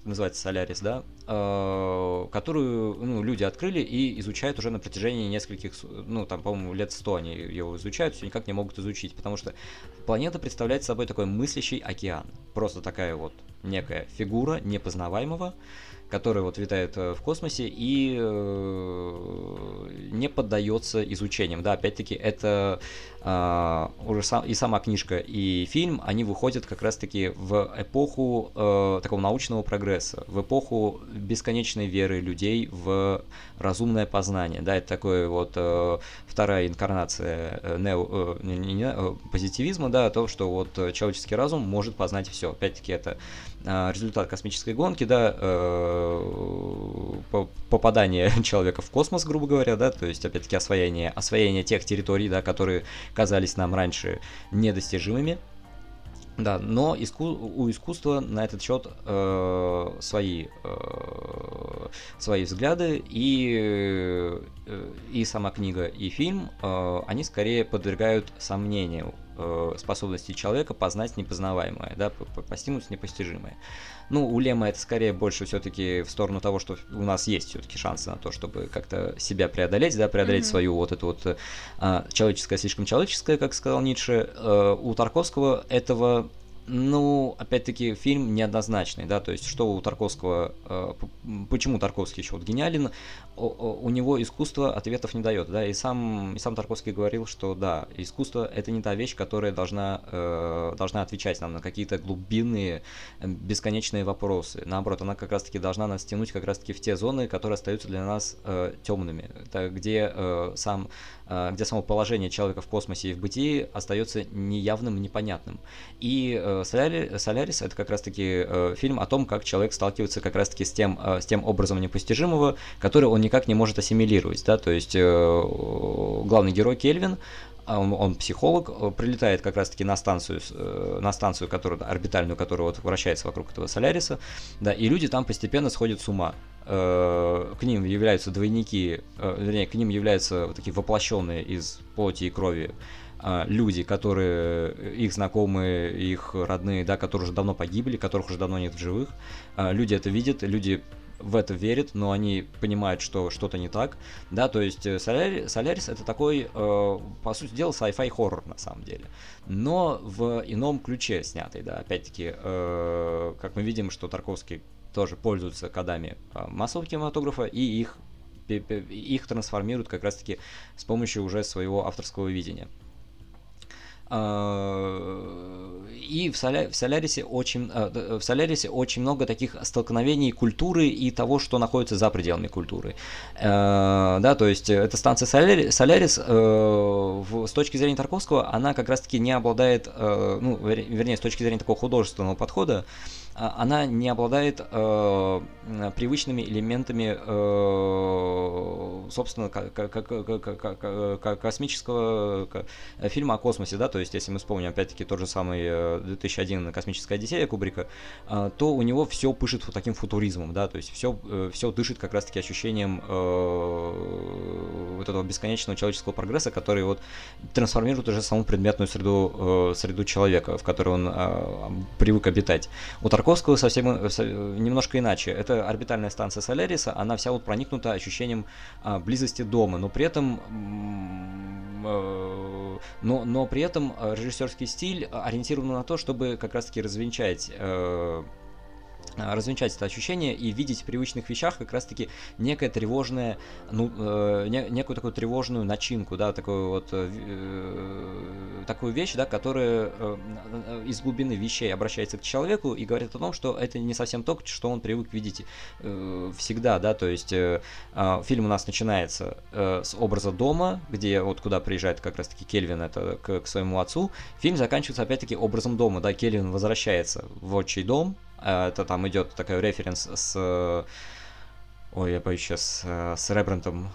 называется Солярис, да, э, которую ну, люди открыли и изучают уже на протяжении нескольких, ну, там, по-моему, лет сто они его изучают, все никак не могут изучить, потому что планета представляет собой такой мыслящий океан. Просто такая вот некая фигура непознаваемого, который вот витает э, в космосе и э, не поддается изучениям. Да, опять-таки, это э, уже сам, и сама книжка, и фильм, они выходят как раз-таки в эпоху э, такого научного прогресса, в эпоху бесконечной веры людей в разумное познание. Да, это такое вот э, вторая инкарнация э, нео, э, не, не, э, позитивизма, да, то, что вот человеческий разум может познать все. Опять-таки, это э, результат космической гонки, да, э, попадание человека в космос, грубо говоря, да, то есть, опять-таки, освоение, освоение тех территорий, да, которые казались нам раньше недостижимыми. Да, но иску... у искусства на этот счет э, свои, э, свои взгляды, и, э, и сама книга, и фильм, э, они скорее подвергают сомнению э, способности человека познать непознаваемое, да, постигнуть непостижимое. Ну, у Лема это скорее больше все-таки в сторону того, что у нас есть все-таки шансы на то, чтобы как-то себя преодолеть, да, преодолеть mm-hmm. свою вот эту вот э, человеческое, слишком человеческое, как сказал Ницше. Э, у Тарковского этого ну, опять-таки, фильм неоднозначный, да, то есть, что у Тарковского, э, почему Тарковский еще вот гениален, у него искусство ответов не дает, да, и сам, и сам Тарковский говорил, что да, искусство это не та вещь, которая должна, э, должна отвечать нам на какие-то глубинные, бесконечные вопросы, наоборот, она как раз-таки должна нас тянуть как раз-таки в те зоны, которые остаются для нас э, темными, это где э, сам где само положение человека в космосе и в бытии остается неявным, непонятным. И э, Солярис это как раз-таки э, фильм о том, как человек сталкивается как раз-таки с тем, с тем образом непостижимого, который он никак не может ассимилировать. Да? То есть главный герой Кельвин, а он, он психолог, прилетает как раз-таки на станцию, на станцию, которую, орбитальную, которая вот вращается вокруг этого Соляриса, да, и люди там постепенно сходят с ума. Э, к ним являются двойники, э, вернее, к ним являются такие воплощенные из плоти и крови э, люди, которые их знакомые, их родные, да, которые уже давно погибли, которых уже давно нет в живых. Люди это видят, люди в это верят, но они понимают, что что-то не так, да, то есть Солярис, Солярис это такой, э, по сути дела, sci-fi хоррор на самом деле, но в ином ключе снятый, да, опять-таки, э, как мы видим, что Тарковский тоже пользуются кодами а, массового кинематографа, и их, их трансформируют как раз-таки с помощью уже своего авторского видения. А, и в, Соля... в Солярисе очень в Солярисе очень много таких столкновений культуры и того, что находится за пределами культуры. А, да, то есть эта станция Солярис, Солярис э, с точки зрения Тарковского, она как раз-таки не обладает, э, ну, вернее, с точки зрения такого художественного подхода, а, она не обладает э, привычными элементами, э, собственно, космического фильма о космосе, да, то есть, если мы вспомним, опять-таки, тот же самый 2001 э, «Космическая Одиссея» Кубрика, э, то у него все пышет вот таким футуризмом, да, то есть все, э, все дышит как раз-таки ощущением э, вот этого бесконечного человеческого прогресса, который вот трансформирует уже саму предметную среду, среду человека, в которой он привык обитать. У Таркова Тарковского совсем э, э, немножко иначе. Это орбитальная станция Соляриса, она вся вот проникнута ощущением а, близости дома, но при этом э, но, но при этом режиссерский стиль ориентирован на то, чтобы как раз-таки развенчать э, Э, развенчать это ощущение и видеть в привычных вещах как раз-таки некое тревожное, ну, э, не, некую такую тревожную начинку, да, такую вот, э, э, такую вещь, да, которая э, из глубины вещей обращается к человеку и говорит о том, что это не совсем то, что он привык видеть э, всегда, да, то есть э, э, фильм у нас начинается э, с образа дома, где вот куда приезжает как раз-таки Кельвин это к, к своему отцу, фильм заканчивается опять-таки образом дома, да, Кельвин возвращается в отчий дом, это там идет такой референс с... Ой, я боюсь сейчас с Рембрандтом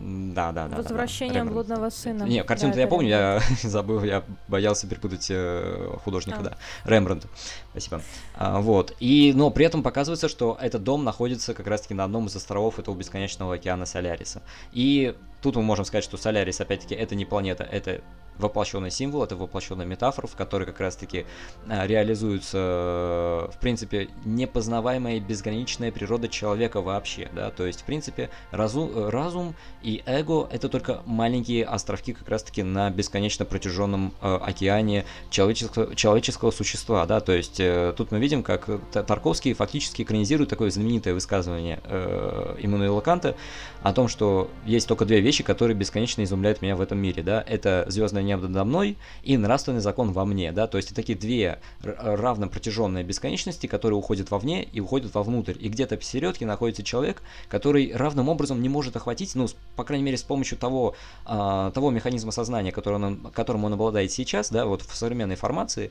да, да, да. Возвращение да, блудного сына. Не, картину да, я помню, я забыл, я боялся перепутать э, художника, а. да. Рембрандт. Спасибо. А, вот. И, но при этом показывается, что этот дом находится как раз-таки на одном из островов этого бесконечного океана Соляриса. И тут мы можем сказать, что Солярис, опять-таки, это не планета, это воплощенный символ, это воплощенная метафора, в которой как раз-таки а, реализуется, э, в принципе, непознаваемая и безграничная природа человека вообще, да, то есть, в принципе, разум, э, разум и эго — это только маленькие островки как раз-таки на бесконечно протяженном э, океане человеческого, человеческого существа, да, то есть э, тут мы видим, как Тарковский фактически экранизирует такое знаменитое высказывание э, Иммануила Канта о том, что есть только две вещи, которые бесконечно изумляют меня в этом мире, да, это звездное небо надо мной и нравственный закон во мне, да, то есть такие две равно протяженные бесконечности, которые уходят вовне и уходят вовнутрь, и где-то посередке находится человек, который равным образом не может охватить, ну, по крайней мере, с помощью того, а, того механизма сознания, который он, которым он обладает сейчас, да, вот в современной формации,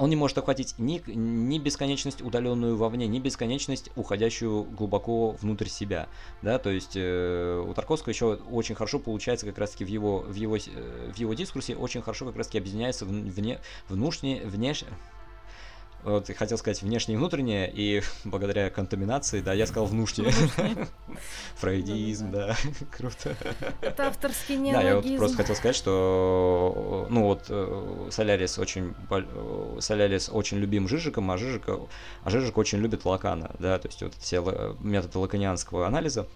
он не может охватить ни, ни бесконечность, удаленную вовне, ни бесконечность, уходящую глубоко внутрь себя. Да, то есть э, у Тарковского еще очень хорошо получается как раз-таки в его, в его, э, в его дискурсе очень хорошо как раз-таки объединяется вне, внешне, внеш, вот, хотел сказать внешнее и внутреннее, и благодаря контаминации, да, я сказал внушнее. Фрейдизм, да, круто. Это авторский неологизм. Да, я вот просто хотел сказать, что, ну вот, э, Солярис очень, э, Солярис очень любим Жижиком, а Жижик, а Жижик очень любит Лакана, да, то есть вот все методы лаканианского анализа,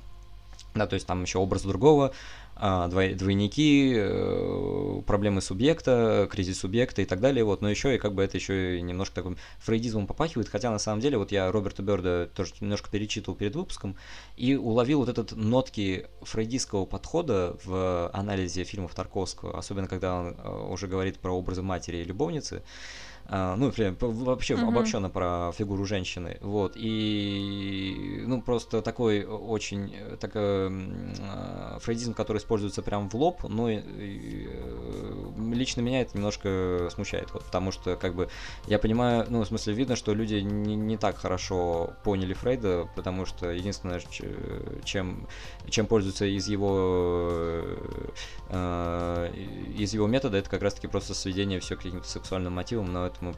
да, то есть там еще образ другого, двойники, э, проблемы субъекта, кризис субъекта и так далее, вот, но еще и как бы это еще немножко таким фрейдизмом попахивает, хотя на самом деле вот я Роберта Берда тоже немножко перечитывал перед выпуском и уловил вот этот нотки фрейдистского подхода в анализе фильмов Тарковского, особенно когда он э, уже говорит про образы матери и любовницы, а, ну, вообще uh-huh. обобщенно про фигуру женщины, вот, и, ну, просто такой очень, такой э, фрейдизм, который используется прям в лоб, но и, и, э, лично меня это немножко смущает, вот, потому что, как бы, я понимаю, ну, в смысле, видно, что люди не, не так хорошо поняли Фрейда, потому что единственное, чем, чем пользуются из его, э, из его метода, это как раз-таки просто сведение все к каким-то сексуальным мотивам, но это мы,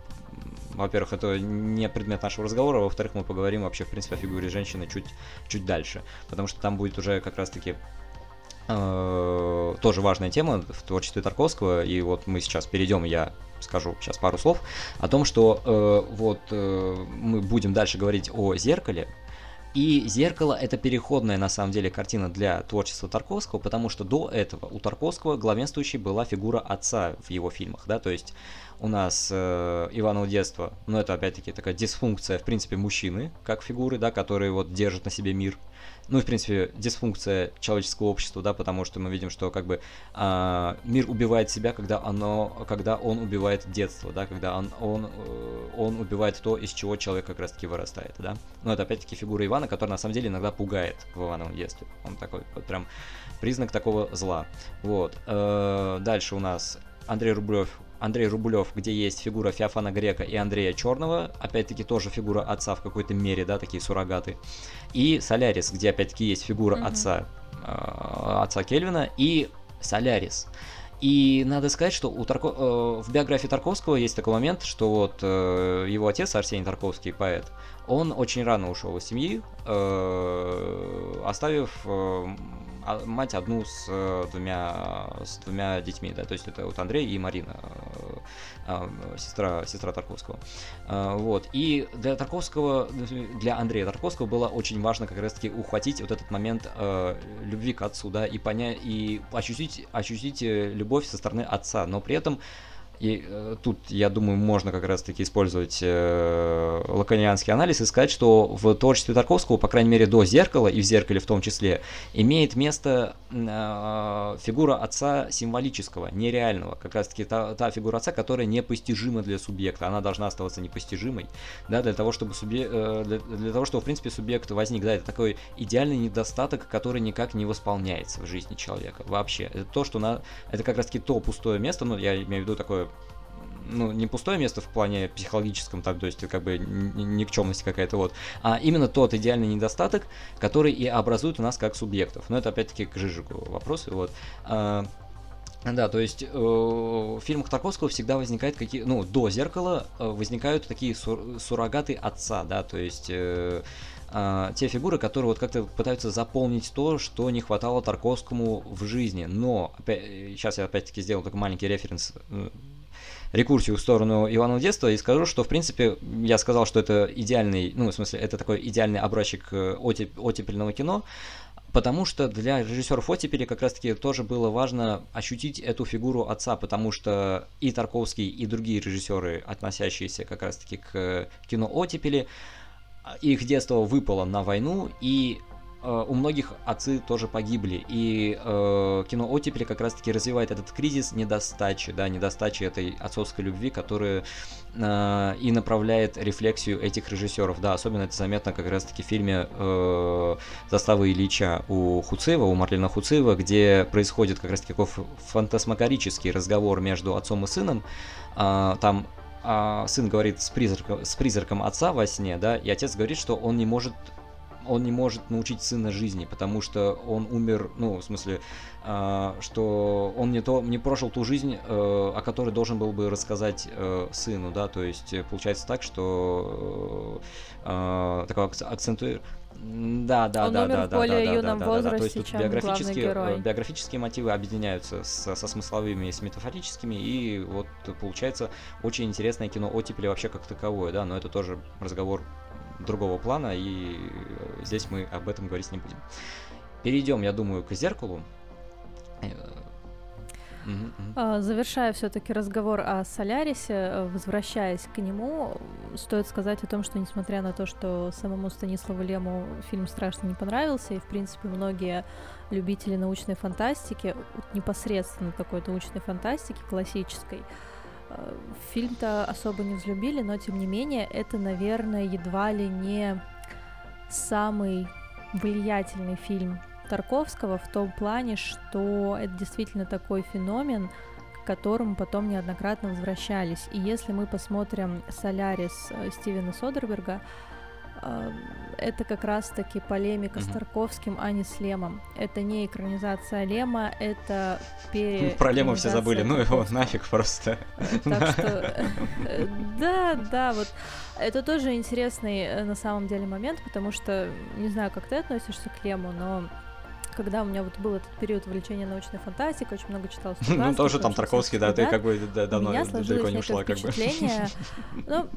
во-первых, это не предмет нашего разговора, во-вторых, мы поговорим вообще, в принципе, о фигуре женщины чуть, чуть дальше, потому что там будет уже как раз-таки э, тоже важная тема в творчестве Тарковского, и вот мы сейчас перейдем, я скажу сейчас пару слов о том, что э, вот э, мы будем дальше говорить о зеркале, и «Зеркало» — это переходная, на самом деле, картина для творчества Тарковского, потому что до этого у Тарковского главенствующей была фигура отца в его фильмах, да, то есть у нас э, Иваново детство, но это опять-таки такая дисфункция, в принципе, мужчины, как фигуры, да, которые вот держат на себе мир. Ну в принципе, дисфункция человеческого общества, да, потому что мы видим, что как бы э, мир убивает себя, когда оно, когда он убивает детство, да, когда он, он, э, он убивает то, из чего человек как раз-таки вырастает, да. Но это опять-таки фигура Ивана, которая на самом деле иногда пугает в Ивановом детстве. Он такой вот прям признак такого зла. Вот. Э, дальше у нас Андрей Рублев Андрей Рублев, где есть фигура Феофана Грека и Андрея Черного, опять-таки тоже фигура отца в какой-то мере, да, такие суррогаты. И Солярис, где опять-таки есть фигура mm-hmm. отца, э, отца Кельвина и Солярис. И надо сказать, что у Тарко... э, в биографии Тарковского есть такой момент, что вот э, его отец, Арсений Тарковский, поэт, он очень рано ушел из семьи, э, оставив э, а, мать одну с э, двумя, с двумя детьми, да, то есть это вот Андрей и Марина, сестра, сестра Тарковского. Вот, и для Тарковского, для Андрея Тарковского было очень важно как раз-таки ухватить вот этот момент любви к отцу, да, и понять, и ощутить, ощутить любовь со стороны отца, но при этом и э, тут, я думаю, можно как раз-таки использовать э, лаконианский анализ и сказать, что в творчестве Тарковского, по крайней мере, до «Зеркала» и в «Зеркале» в том числе, имеет место э, фигура отца символического, нереального. Как раз-таки та, та фигура отца, которая непостижима для субъекта. Она должна оставаться непостижимой, да, для того, чтобы, субъект, э, для, для того, чтобы, в принципе, субъект возник. Да, это такой идеальный недостаток, который никак не восполняется в жизни человека вообще. Это то, что на... Это как раз-таки то пустое место, ну, я имею в виду такое ну, не пустое место в плане психологическом, так, то есть как бы никчемность какая-то вот, а именно тот идеальный недостаток, который и образует у нас как субъектов. Но это опять-таки к Жижику вопросы, вот. А, да, то есть э, в фильмах Тарковского всегда возникают какие, ну, до зеркала э, возникают такие сур- суррогаты отца, да, то есть э, э, те фигуры, которые вот как-то пытаются заполнить то, что не хватало Тарковскому в жизни. Но опять, сейчас я опять-таки сделал такой маленький референс э, рекурсию в сторону Иванова детства и скажу, что, в принципе, я сказал, что это идеальный, ну, в смысле, это такой идеальный образчик э, оттеп- оттепельного кино, Потому что для режиссеров оттепели как раз-таки тоже было важно ощутить эту фигуру отца, потому что и Тарковский, и другие режиссеры, относящиеся как раз-таки к кино оттепели, их детство выпало на войну, и Э, у многих отцы тоже погибли, и э, кино оттепели как раз-таки развивает этот кризис недостачи, да, недостачи этой отцовской любви, которая э, и направляет рефлексию этих режиссеров, да, особенно это заметно как раз-таки в фильме э, «Застава Ильича» у Хуцеева, у Марлина Хуцеева, где происходит как раз-таки такой фантасмагорический разговор между отцом и сыном, э, там а сын говорит с призраком, с призраком отца во сне, да, и отец говорит, что он не может он не может научить сына жизни, потому что он умер, ну, в смысле, э, что он не, то, не прожил ту жизнь, э, о которой должен был бы рассказать э, сыну, да, то есть э, получается так, что э, такой акцентует да, да, Он да, умер да, в более да, юном да, да, возрасте, да, то есть тут чем биографические, герой. биографические мотивы объединяются с, со смысловыми и с метафорическими, и вот получается очень интересное кино оттепели вообще как таковое, да, но это тоже разговор другого плана, и э, здесь мы об этом говорить не будем. Перейдем, я думаю, к зеркалу. Э, а, завершая все-таки разговор о Солярисе, э, возвращаясь к нему, стоит сказать о том, что несмотря на то, что самому Станиславу Лему фильм страшно не понравился, и в принципе многие любители научной фантастики, непосредственно такой научной фантастики классической, фильм-то особо не взлюбили, но тем не менее это, наверное, едва ли не самый влиятельный фильм Тарковского в том плане, что это действительно такой феномен, к которому потом неоднократно возвращались. И если мы посмотрим «Солярис» э, Стивена Содерберга, это как раз-таки полемика mm-hmm. с Тарковским, а не с Лемом. Это не экранизация Лема, это пере... Про Лема все забыли, ну его нафиг просто. Так что, э, да, да, вот это тоже интересный э, на самом деле момент, потому что, не знаю, как ты относишься к Лему, но когда у меня вот был этот период увлечения научной фантастикой, очень много читал Ну, тоже там Тарковский, да, ты как бы давно далеко не ушла, как бы. Ну,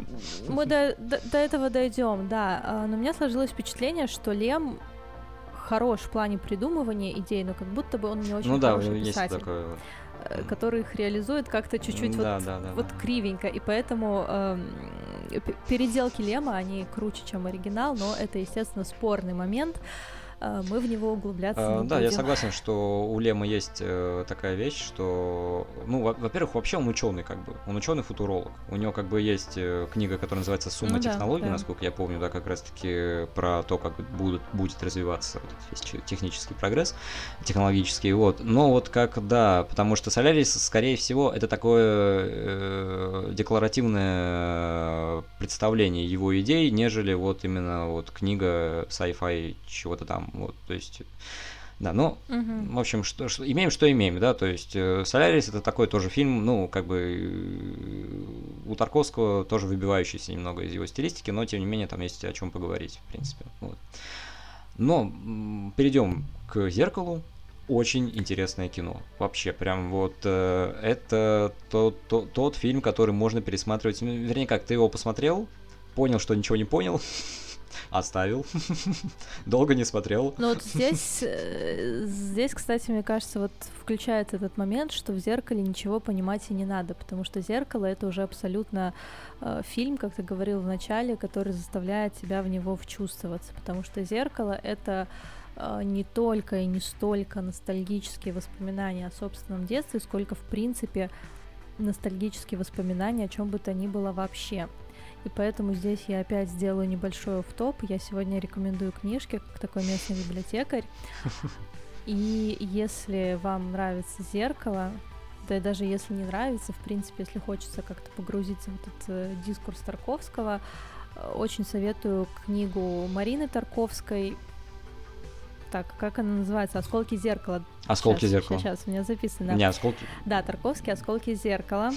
мы до, до, до этого дойдем, да. А, но у меня сложилось впечатление, что Лем хорош в плане придумывания идей, но как будто бы он не очень ну, да, хороший есть писатель. Такое э, который их реализует как-то чуть-чуть да, вот, да, да, вот да. кривенько, и поэтому э, переделки Лема, они круче, чем оригинал, но это, естественно, спорный момент. Э, мы в него углубляться а, не Да, будем. я согласен, что у Лема есть э, такая вещь, что, ну, во-первых, вообще он ученый, как бы, он ученый футуролог. У него как бы есть э, книга, которая называется "Сумма ну, технологий", да, да. насколько я помню, да, как раз-таки про то, как будут, будет развиваться вот весь технический прогресс, технологический, вот. Но вот как, да, потому что Солярис, скорее всего, это такое э, декларативное представление его идей, нежели вот именно вот книга sci-fi чего-то там вот, то есть, да, ну, угу. в общем, что, что, имеем, что имеем, да, то есть, э, Солярис это такой тоже фильм, ну, как бы, у Тарковского тоже выбивающийся немного из его стилистики, но, тем не менее, там есть о чем поговорить, в принципе, вот. Но перейдем к зеркалу. Очень интересное кино. Вообще, прям вот э, это тот, тот, тот фильм, который можно пересматривать. Вернее, как ты его посмотрел, понял, что ничего не понял, Оставил. Долго не смотрел. Ну вот здесь, э, здесь, кстати, мне кажется, вот включается этот момент, что в зеркале ничего понимать и не надо, потому что зеркало это уже абсолютно э, фильм, как ты говорил в начале, который заставляет тебя в него вчувствоваться, потому что зеркало это э, не только и не столько ностальгические воспоминания о собственном детстве, сколько в принципе ностальгические воспоминания о чем бы то ни было вообще. И поэтому здесь я опять сделаю небольшой топ. Я сегодня рекомендую книжки, как такой местный библиотекарь. И если вам нравится зеркало, что даже если не нравится, в принципе, если хочется как-то погрузиться в этот э, дискурс Тарковского, э, очень советую книгу Марины Тарковской. Так, как она называется? «Осколки зеркала». «Осколки сейчас, зеркала». Сейчас, у меня записано. Не, «Осколки». Да, Тарковский «Осколки зеркала»,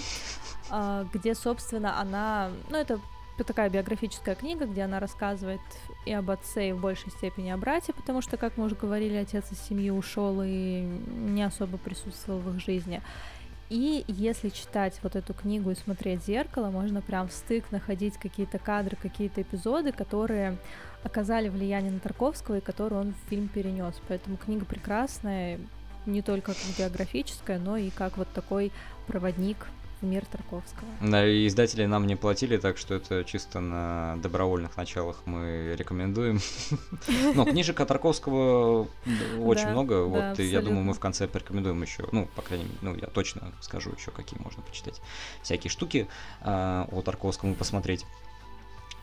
а, где, собственно, она... Ну, это такая биографическая книга, где она рассказывает и об отце, и в большей степени о брате, потому что, как мы уже говорили, отец из семьи ушел и не особо присутствовал в их жизни. И если читать вот эту книгу и смотреть зеркало, можно прям в стык находить какие-то кадры, какие-то эпизоды, которые оказали влияние на Тарковского и которые он в фильм перенес. Поэтому книга прекрасная, не только как биографическая, но и как вот такой проводник мир Тарковского. Да, и издатели нам не платили, так что это чисто на добровольных началах мы рекомендуем. Но книжек от Тарковского очень много, вот, я думаю, мы в конце порекомендуем еще, ну, по крайней мере, ну, я точно скажу еще, какие можно почитать всякие штуки а, о Тарковском посмотреть.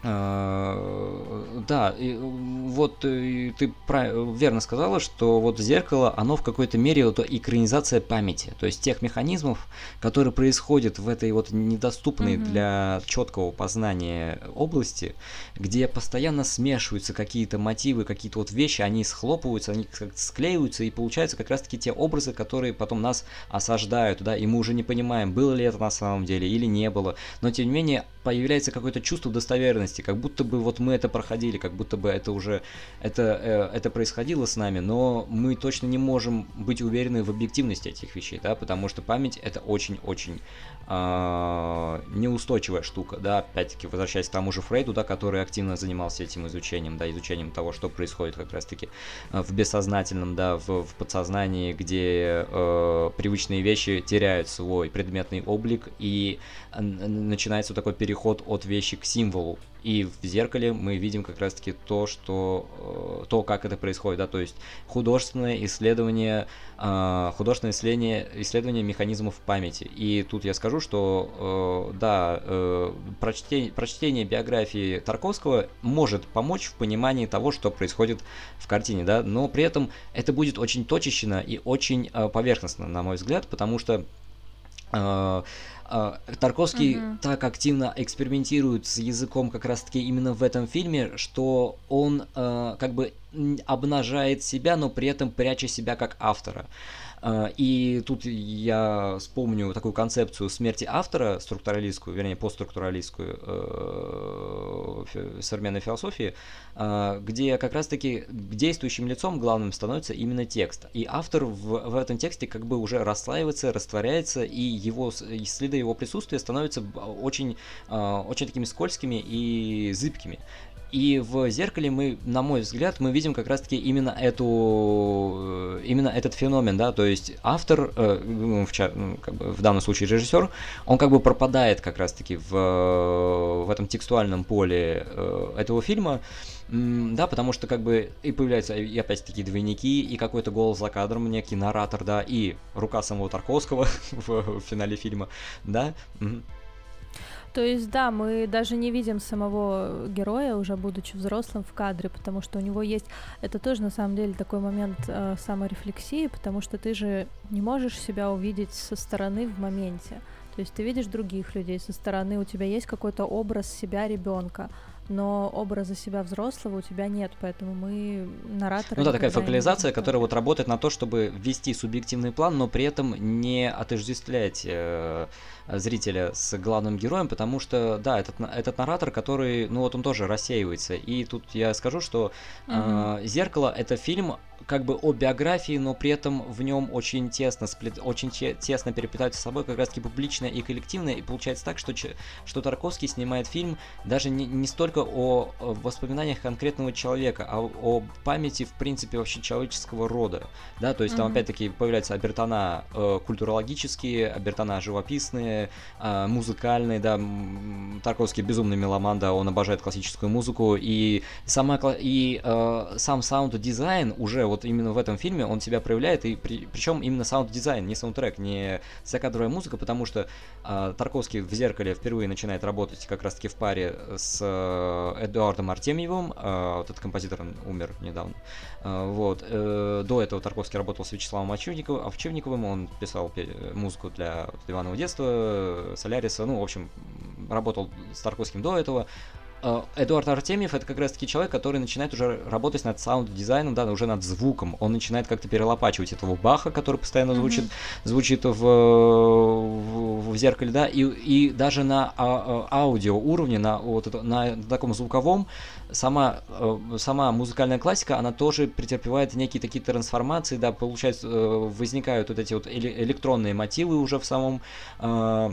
А, да, и вот и ты верно сказала, что вот зеркало, оно в какой-то мере вот экранизация памяти, то есть тех механизмов, которые происходят в этой вот недоступной mm-hmm. для четкого познания области, где постоянно смешиваются какие-то мотивы, какие-то вот вещи, они схлопываются, они склеиваются, и получаются как раз-таки те образы, которые потом нас осаждают, да, и мы уже не понимаем, было ли это на самом деле или не было, но тем не менее появляется какое-то чувство достоверности, как будто бы вот мы это проходили, как будто бы это уже это, э, это происходило с нами, но мы точно не можем быть уверены в объективности этих вещей, да, потому что память это очень-очень неустойчивая штука, да, опять-таки возвращаясь к тому же Фрейду, да, который активно занимался этим изучением, да, изучением того, что происходит как раз-таки э, в бессознательном, да, в, в подсознании, где э, привычные вещи теряют свой предметный облик и э, начинается такой переход от вещи к символу. И в зеркале мы видим как раз-таки то, что э, то, как это происходит, да, то есть художественное исследование, э, художественное исследование, исследование механизмов памяти. И тут я скажу, что э, да, прочтение, прочтение биографии Тарковского может помочь в понимании того, что происходит в картине, да, но при этом это будет очень точечно и очень поверхностно, на мой взгляд, потому что а, Тарковский угу. так активно экспериментирует с языком как раз-таки именно в этом фильме, что он э, как бы обнажает себя, но при этом пряча себя как автора. А, и тут я вспомню такую концепцию смерти автора, структуралистскую, вернее, постструктуралистскую э, современной философии, э, где как раз-таки действующим лицом главным становится именно текст. И автор в, в этом тексте как бы уже расслаивается, растворяется, и его следы его присутствия становятся очень, э, очень такими скользкими и зыбкими. И в зеркале мы, на мой взгляд, мы видим как раз-таки именно эту, э, именно этот феномен, да, то есть автор, э, ну, в, ну, как бы в данном случае режиссер, он как бы пропадает как раз-таки в, в этом текстуальном поле э, этого фильма, да, потому что как бы и появляются и опять-таки двойники, и какой-то голос за кадром, некий наратор, да, и рука самого Тарковского в, финале фильма, да. То есть, да, мы даже не видим самого героя, уже будучи взрослым в кадре, потому что у него есть... Это тоже, на самом деле, такой момент э, саморефлексии, потому что ты же не можешь себя увидеть со стороны в моменте. То есть ты видишь других людей со стороны, у тебя есть какой-то образ себя ребенка, но образа себя взрослого у тебя нет, поэтому мы наратор. Ну да, такая фокализация, которая вот работает на то, чтобы ввести субъективный план, но при этом не отождествлять э, зрителя с главным героем, потому что, да, этот, этот наратор, который, ну вот он тоже рассеивается. И тут я скажу, что э, «Зеркало» — это фильм как бы о биографии, но при этом в нем очень тесно, сплет, очень тесно переплетаются с собой как раз-таки публичное и коллективное, и получается так, что, что Тарковский снимает фильм даже не, не столько о воспоминаниях конкретного человека, а о памяти, в принципе, вообще человеческого рода, да, то есть mm-hmm. там опять-таки появляются обертона э, культурологические, обертона живописные, э, музыкальные, да, Тарковский безумный меломан, да, он обожает классическую музыку, и, сама, и э, сам саунд-дизайн уже вот именно в этом фильме он себя проявляет, и при, причем именно саунд-дизайн, не саундтрек, не закадровая музыка, потому что э, Тарковский в «Зеркале» впервые начинает работать как раз-таки в паре с э, Эдуардом Артемьевым, э, вот этот композитор, он умер недавно, э, вот, э, до этого Тарковский работал с Вячеславом Овчинниковым, Овчинниковым он писал музыку для Иванова детства, Соляриса, ну, в общем, работал с Тарковским до этого, Э, Эдуард Артемьев это как раз таки человек, который начинает уже работать над саунд-дизайном, да, уже над звуком. Он начинает как-то перелопачивать этого Баха, который постоянно звучит, mm-hmm. звучит в, в, в зеркале, да, и, и даже на а, а, аудио уровне, на, вот это, на таком звуковом, сама, э, сама музыкальная классика, она тоже претерпевает некие такие трансформации, да, получается, э, возникают вот эти вот электронные мотивы уже в самом Э,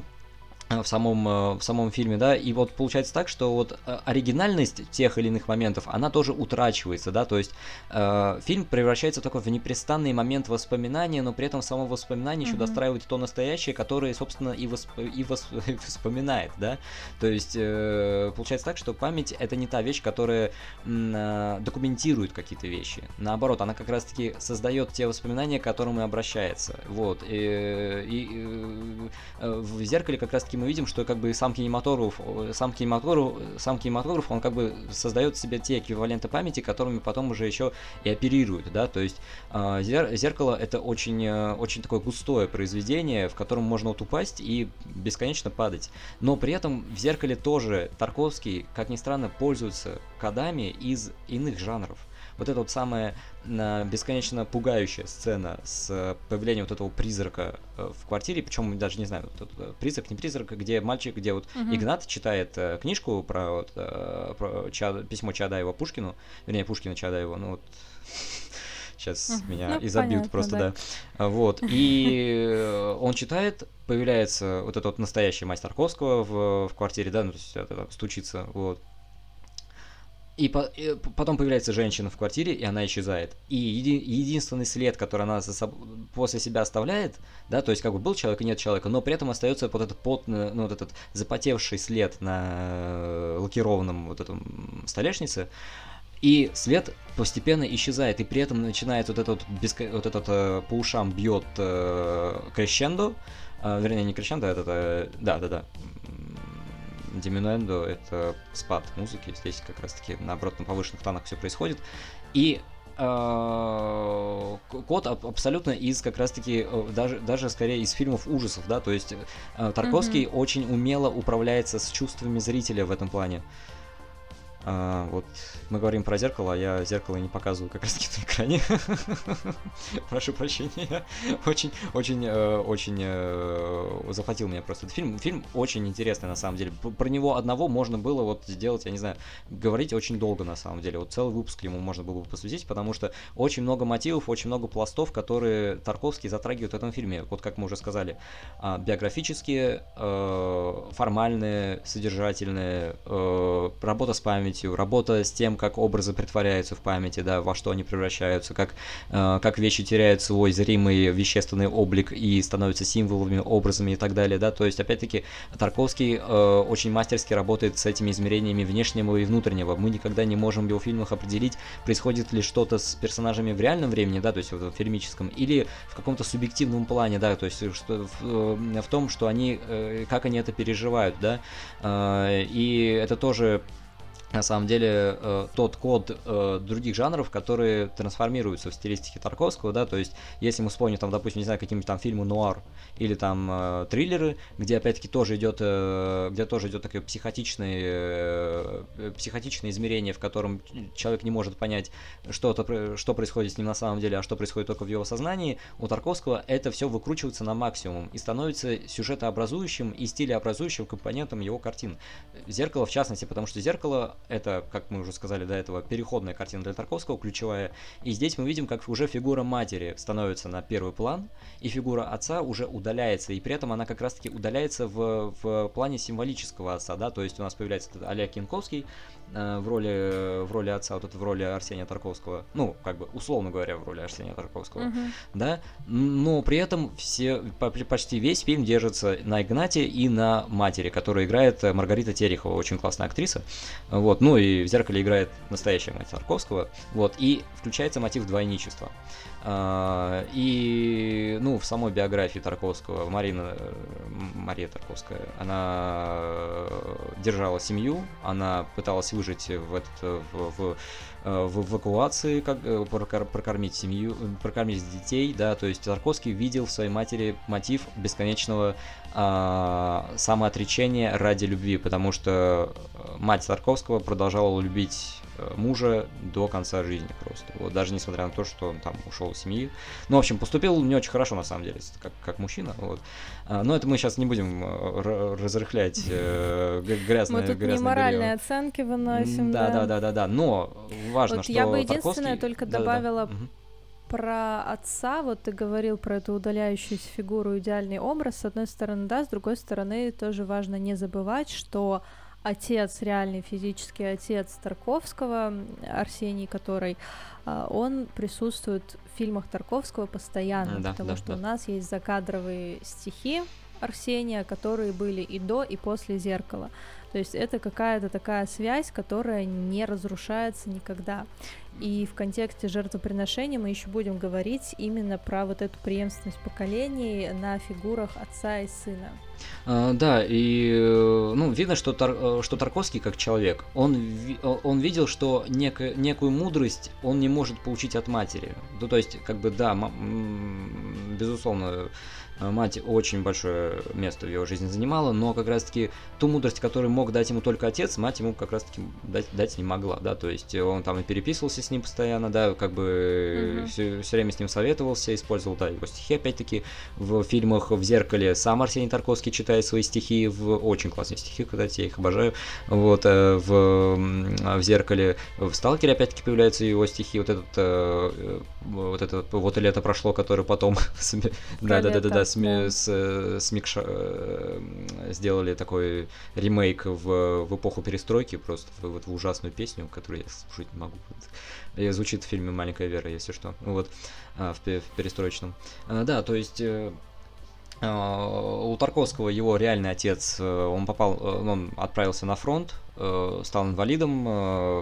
в самом, э, в самом фильме, да, и вот получается так, что вот э, оригинальность тех или иных моментов, она тоже утрачивается, да, то есть э, фильм превращается в такой в непрестанный момент воспоминания, но при этом само воспоминание mm-hmm. еще достраивает то настоящее, которое, собственно, и, восп... и, восп... вспоминает, да, то есть э, получается так, что память это не та вещь, которая э, документирует какие-то вещи, наоборот, она как раз-таки создает те воспоминания, к которым и обращается, вот, и, и, и в зеркале как раз-таки мы видим, что как бы сам кинематограф, сам кинематограф, сам кинематограф, он как бы создает себе те эквиваленты памяти, которыми потом уже еще и оперирует, да, то есть э, зеркало это очень, э, очень такое густое произведение, в котором можно вот упасть и бесконечно падать, но при этом в зеркале тоже Тарковский, как ни странно, пользуется кодами из иных жанров вот эта вот самая бесконечно пугающая сцена с появлением вот этого призрака э, в квартире, причем даже не знаю, вот, э, призрак, не призрак, где мальчик, где вот угу. Игнат читает э, книжку про, вот, про Чад, письмо Чадаева Пушкину, вернее, Пушкина Чадаева, ну вот сейчас uh, меня ну, изобьют понятно, просто, да. да. Вот, и он читает, появляется вот этот вот настоящий мастер Тарковского в, в квартире, да, ну, то есть это стучится, вот, и, по, и потом появляется женщина в квартире, и она исчезает. И еди, единственный след, который она за после себя оставляет, да, то есть как бы был человек и нет человека, но при этом остается вот этот потный, ну, вот этот запотевший след на э, лакированном вот этом столешнице, и свет постепенно исчезает, и при этом начинает вот этот, беско... вот этот э, по ушам бьет э, крещендо, э, вернее не крещендо, а это, э, да, да, да, Диминуэндо — это спад музыки, здесь как раз-таки наоборот на повышенных тонах все происходит, и э, код абсолютно из как раз-таки э, даже даже скорее из фильмов ужасов, да, то есть э, Тарковский mm-hmm. очень умело управляется с чувствами зрителя в этом плане. А, вот мы говорим про зеркало, а я зеркало не показываю как раз таки на экране. Прошу прощения. Очень, очень, э, очень э, захватил меня просто этот фильм. Фильм очень интересный на самом деле. Про него одного можно было вот сделать, я не знаю, говорить очень долго на самом деле. Вот целый выпуск ему можно было бы посвятить, потому что очень много мотивов, очень много пластов, которые Тарковский затрагивает в этом фильме. Вот как мы уже сказали, а, биографические, э, формальные, содержательные, работа с памятью, памятью, работа с тем, как образы притворяются в памяти, да, во что они превращаются, как, э, как вещи теряют свой зримый вещественный облик и становятся символами, образами и так далее, да, то есть, опять-таки, Тарковский э, очень мастерски работает с этими измерениями внешнего и внутреннего. Мы никогда не можем в его фильмах определить, происходит ли что-то с персонажами в реальном времени, да, то есть в фильмическом, или в каком-то субъективном плане, да, то есть что, в, э, в том, что они, э, как они это переживают, да, э, и это тоже на самом деле э, тот код э, других жанров, которые трансформируются в стилистике Тарковского, да, то есть если мы вспомним там, допустим, не знаю, какие-нибудь там фильмы нуар или там э, триллеры, где опять-таки тоже идет, э, где тоже идет такое психотичное, э, психотичное измерение, в котором человек не может понять, что, -то, что происходит с ним на самом деле, а что происходит только в его сознании, у Тарковского это все выкручивается на максимум и становится сюжетообразующим и стилеобразующим компонентом его картин. Зеркало в частности, потому что зеркало это, как мы уже сказали до этого, переходная картина для Тарковского, ключевая. И здесь мы видим, как уже фигура матери становится на первый план, и фигура отца уже удаляется. И при этом она как раз-таки удаляется в, в плане символического отца, да, то есть у нас появляется Олег Янковский, Э, в роли, в роли отца, вот это в роли Арсения Тарковского, ну, как бы, условно говоря, в роли Арсения Тарковского, uh-huh. да, но при этом все, почти весь фильм держится на Игнате и на матери, которая играет Маргарита Терехова, очень классная актриса, вот, ну и в зеркале играет настоящая мать Тарковского. Вот, и включается мотив двойничества. А, и, ну, в самой биографии Тарковского, Марина, Мария Тарковская, она держала семью, она пыталась выжить в, этот, в, в, в эвакуации, как прокормить семью, прокормить детей, да, то есть Тарковский видел в своей матери мотив бесконечного а, самоотречения ради любви, потому что мать Тарковского продолжала любить Э, мужа до конца жизни просто. Вот, даже несмотря на то, что он там ушел из семьи. Ну, в общем, поступил не очень хорошо, на самом деле, как, как мужчина. Вот. А, но это мы сейчас не будем э, разрыхлять э, грязное Мы тут грязное не моральные белье. оценки выносим, да. Да, да, да, да. Но важно, вот что Я бы единственное Тарковский... только да, добавила да, да. про отца, вот ты говорил про эту удаляющуюся фигуру, идеальный образ, с одной стороны, да, с другой стороны, тоже важно не забывать, что отец, реальный физический отец Тарковского, Арсений, который, а, он присутствует в фильмах Тарковского постоянно, да, потому да, что да. у нас есть закадровые стихи Арсения, которые были и до, и после зеркала. То есть это какая-то такая связь, которая не разрушается никогда. И в контексте жертвоприношения мы еще будем говорить именно про вот эту преемственность поколений на фигурах отца и сына. А, да, и ну, видно, что, Тар, что Тарковский как человек, он, он видел, что некую, некую мудрость он не может получить от матери. Ну, то есть, как бы, да, безусловно, Э, мать очень большое место в его жизни занимала, но как раз-таки ту мудрость, которую мог дать ему только отец, мать ему как раз-таки дать, дать не могла, да, то есть он там и переписывался с ним постоянно, да, как бы mm-hmm. все, все время с ним советовался, использовал, да, его стихи, опять-таки, в фильмах «В зеркале» сам Арсений Тарковский читает свои стихи, в очень классные стихи, кстати, я их обожаю, вот, э, в, в «Зеркале», в «Сталкере» опять-таки появляются его стихи, вот этот, э, вот этот «Вот лето прошло», который потом, да-да-да-да, с, да. с, с Микша э, сделали такой ремейк в, в эпоху перестройки, просто в, вот в ужасную песню, которую я слушать не могу. Вот. Звучит в фильме «Маленькая Вера», если что. Вот, а, в, в перестроечном. А, да, то есть... Э, у Тарковского его реальный отец, э, он попал, он отправился на фронт, стал инвалидом,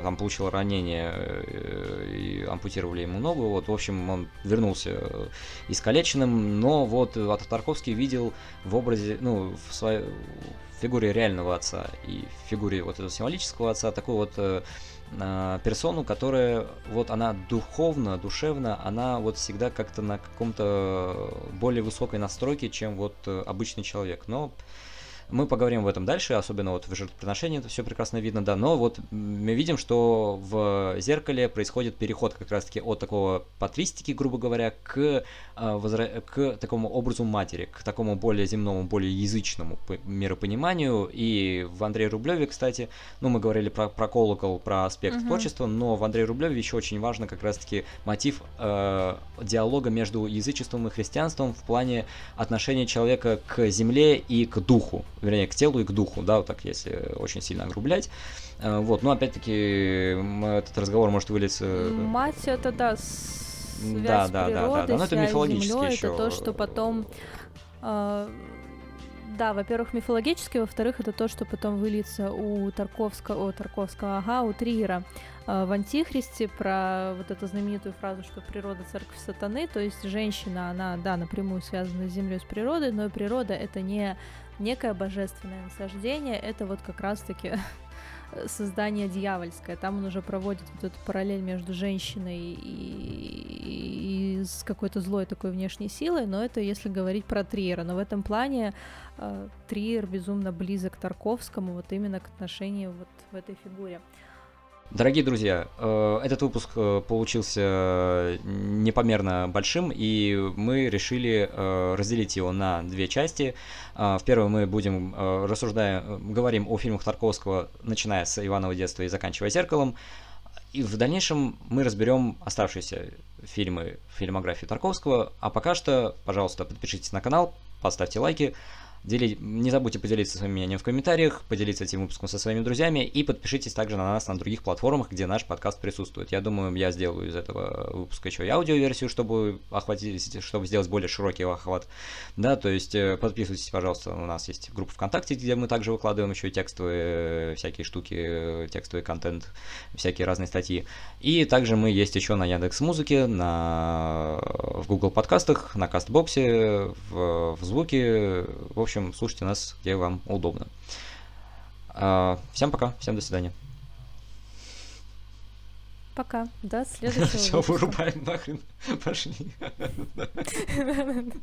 там получил ранение и ампутировали ему ногу. Вот, в общем, он вернулся искалеченным, но вот Тарковский видел в образе, ну, в своей в фигуре реального отца и в фигуре вот этого символического отца такой вот персону, которая вот она духовно, душевно, она вот всегда как-то на каком-то более высокой настройке, чем вот обычный человек. Но мы поговорим об этом дальше, особенно вот в жертвоприношении это все прекрасно видно, да. Но вот мы видим, что в зеркале происходит переход как раз-таки от такого патристики, грубо говоря, к, возра... к такому образу матери, к такому более земному, более язычному миропониманию. И в Андрее Рублеве, кстати, ну, мы говорили про, про колокол, про аспект uh-huh. творчества, но в Андрее Рублеве еще очень важно как раз-таки мотив э, диалога между язычеством и христианством в плане отношения человека к земле и к духу вернее, к телу и к духу, да, вот так, если очень сильно огрублять. Э, вот, но опять-таки этот разговор может вылиться... Мать это, да, связь да, да, природы, да, да, да. Но это мифологически еще... это то, что потом... Э, да, во-первых, мифологически, во-вторых, это то, что потом выльется у Тарковского, о, Тарковского, ага, у Триера э, в Антихристе про вот эту знаменитую фразу, что природа церковь сатаны, то есть женщина, она, да, напрямую связана с землей, с природой, но природа это не некое божественное насаждение, это вот как раз-таки создание дьявольское. Там он уже проводит вот эту параллель между женщиной и, и, с какой-то злой такой внешней силой, но это если говорить про Триера. Но в этом плане э, Триер безумно близок к Тарковскому, вот именно к отношению вот в этой фигуре. Дорогие друзья, э, этот выпуск э, получился непомерно большим, и мы решили э, разделить его на две части. В первой мы будем рассуждая, говорим о фильмах Тарковского, начиная с Иванова детства и заканчивая зеркалом. И в дальнейшем мы разберем оставшиеся фильмы фильмографии Тарковского. А пока что, пожалуйста, подпишитесь на канал, поставьте лайки. Дели... Не забудьте поделиться своим мнением в комментариях, поделиться этим выпуском со своими друзьями и подпишитесь также на нас на других платформах, где наш подкаст присутствует. Я думаю, я сделаю из этого выпуска еще и аудиоверсию, чтобы охватить, чтобы сделать более широкий охват. Да, то есть э, подписывайтесь, пожалуйста, у нас есть группа ВКонтакте, где мы также выкладываем еще и текстовые э, всякие штуки, текстовый контент, всякие разные статьи. И также мы есть еще на Яндекс Музыке, на в Google подкастах, на Кастбоксе, в, в звуке. В общем, слушайте нас, где вам удобно. А, всем пока, всем до свидания. Пока. До следующего Все, вырубаем нахрен. Пошли.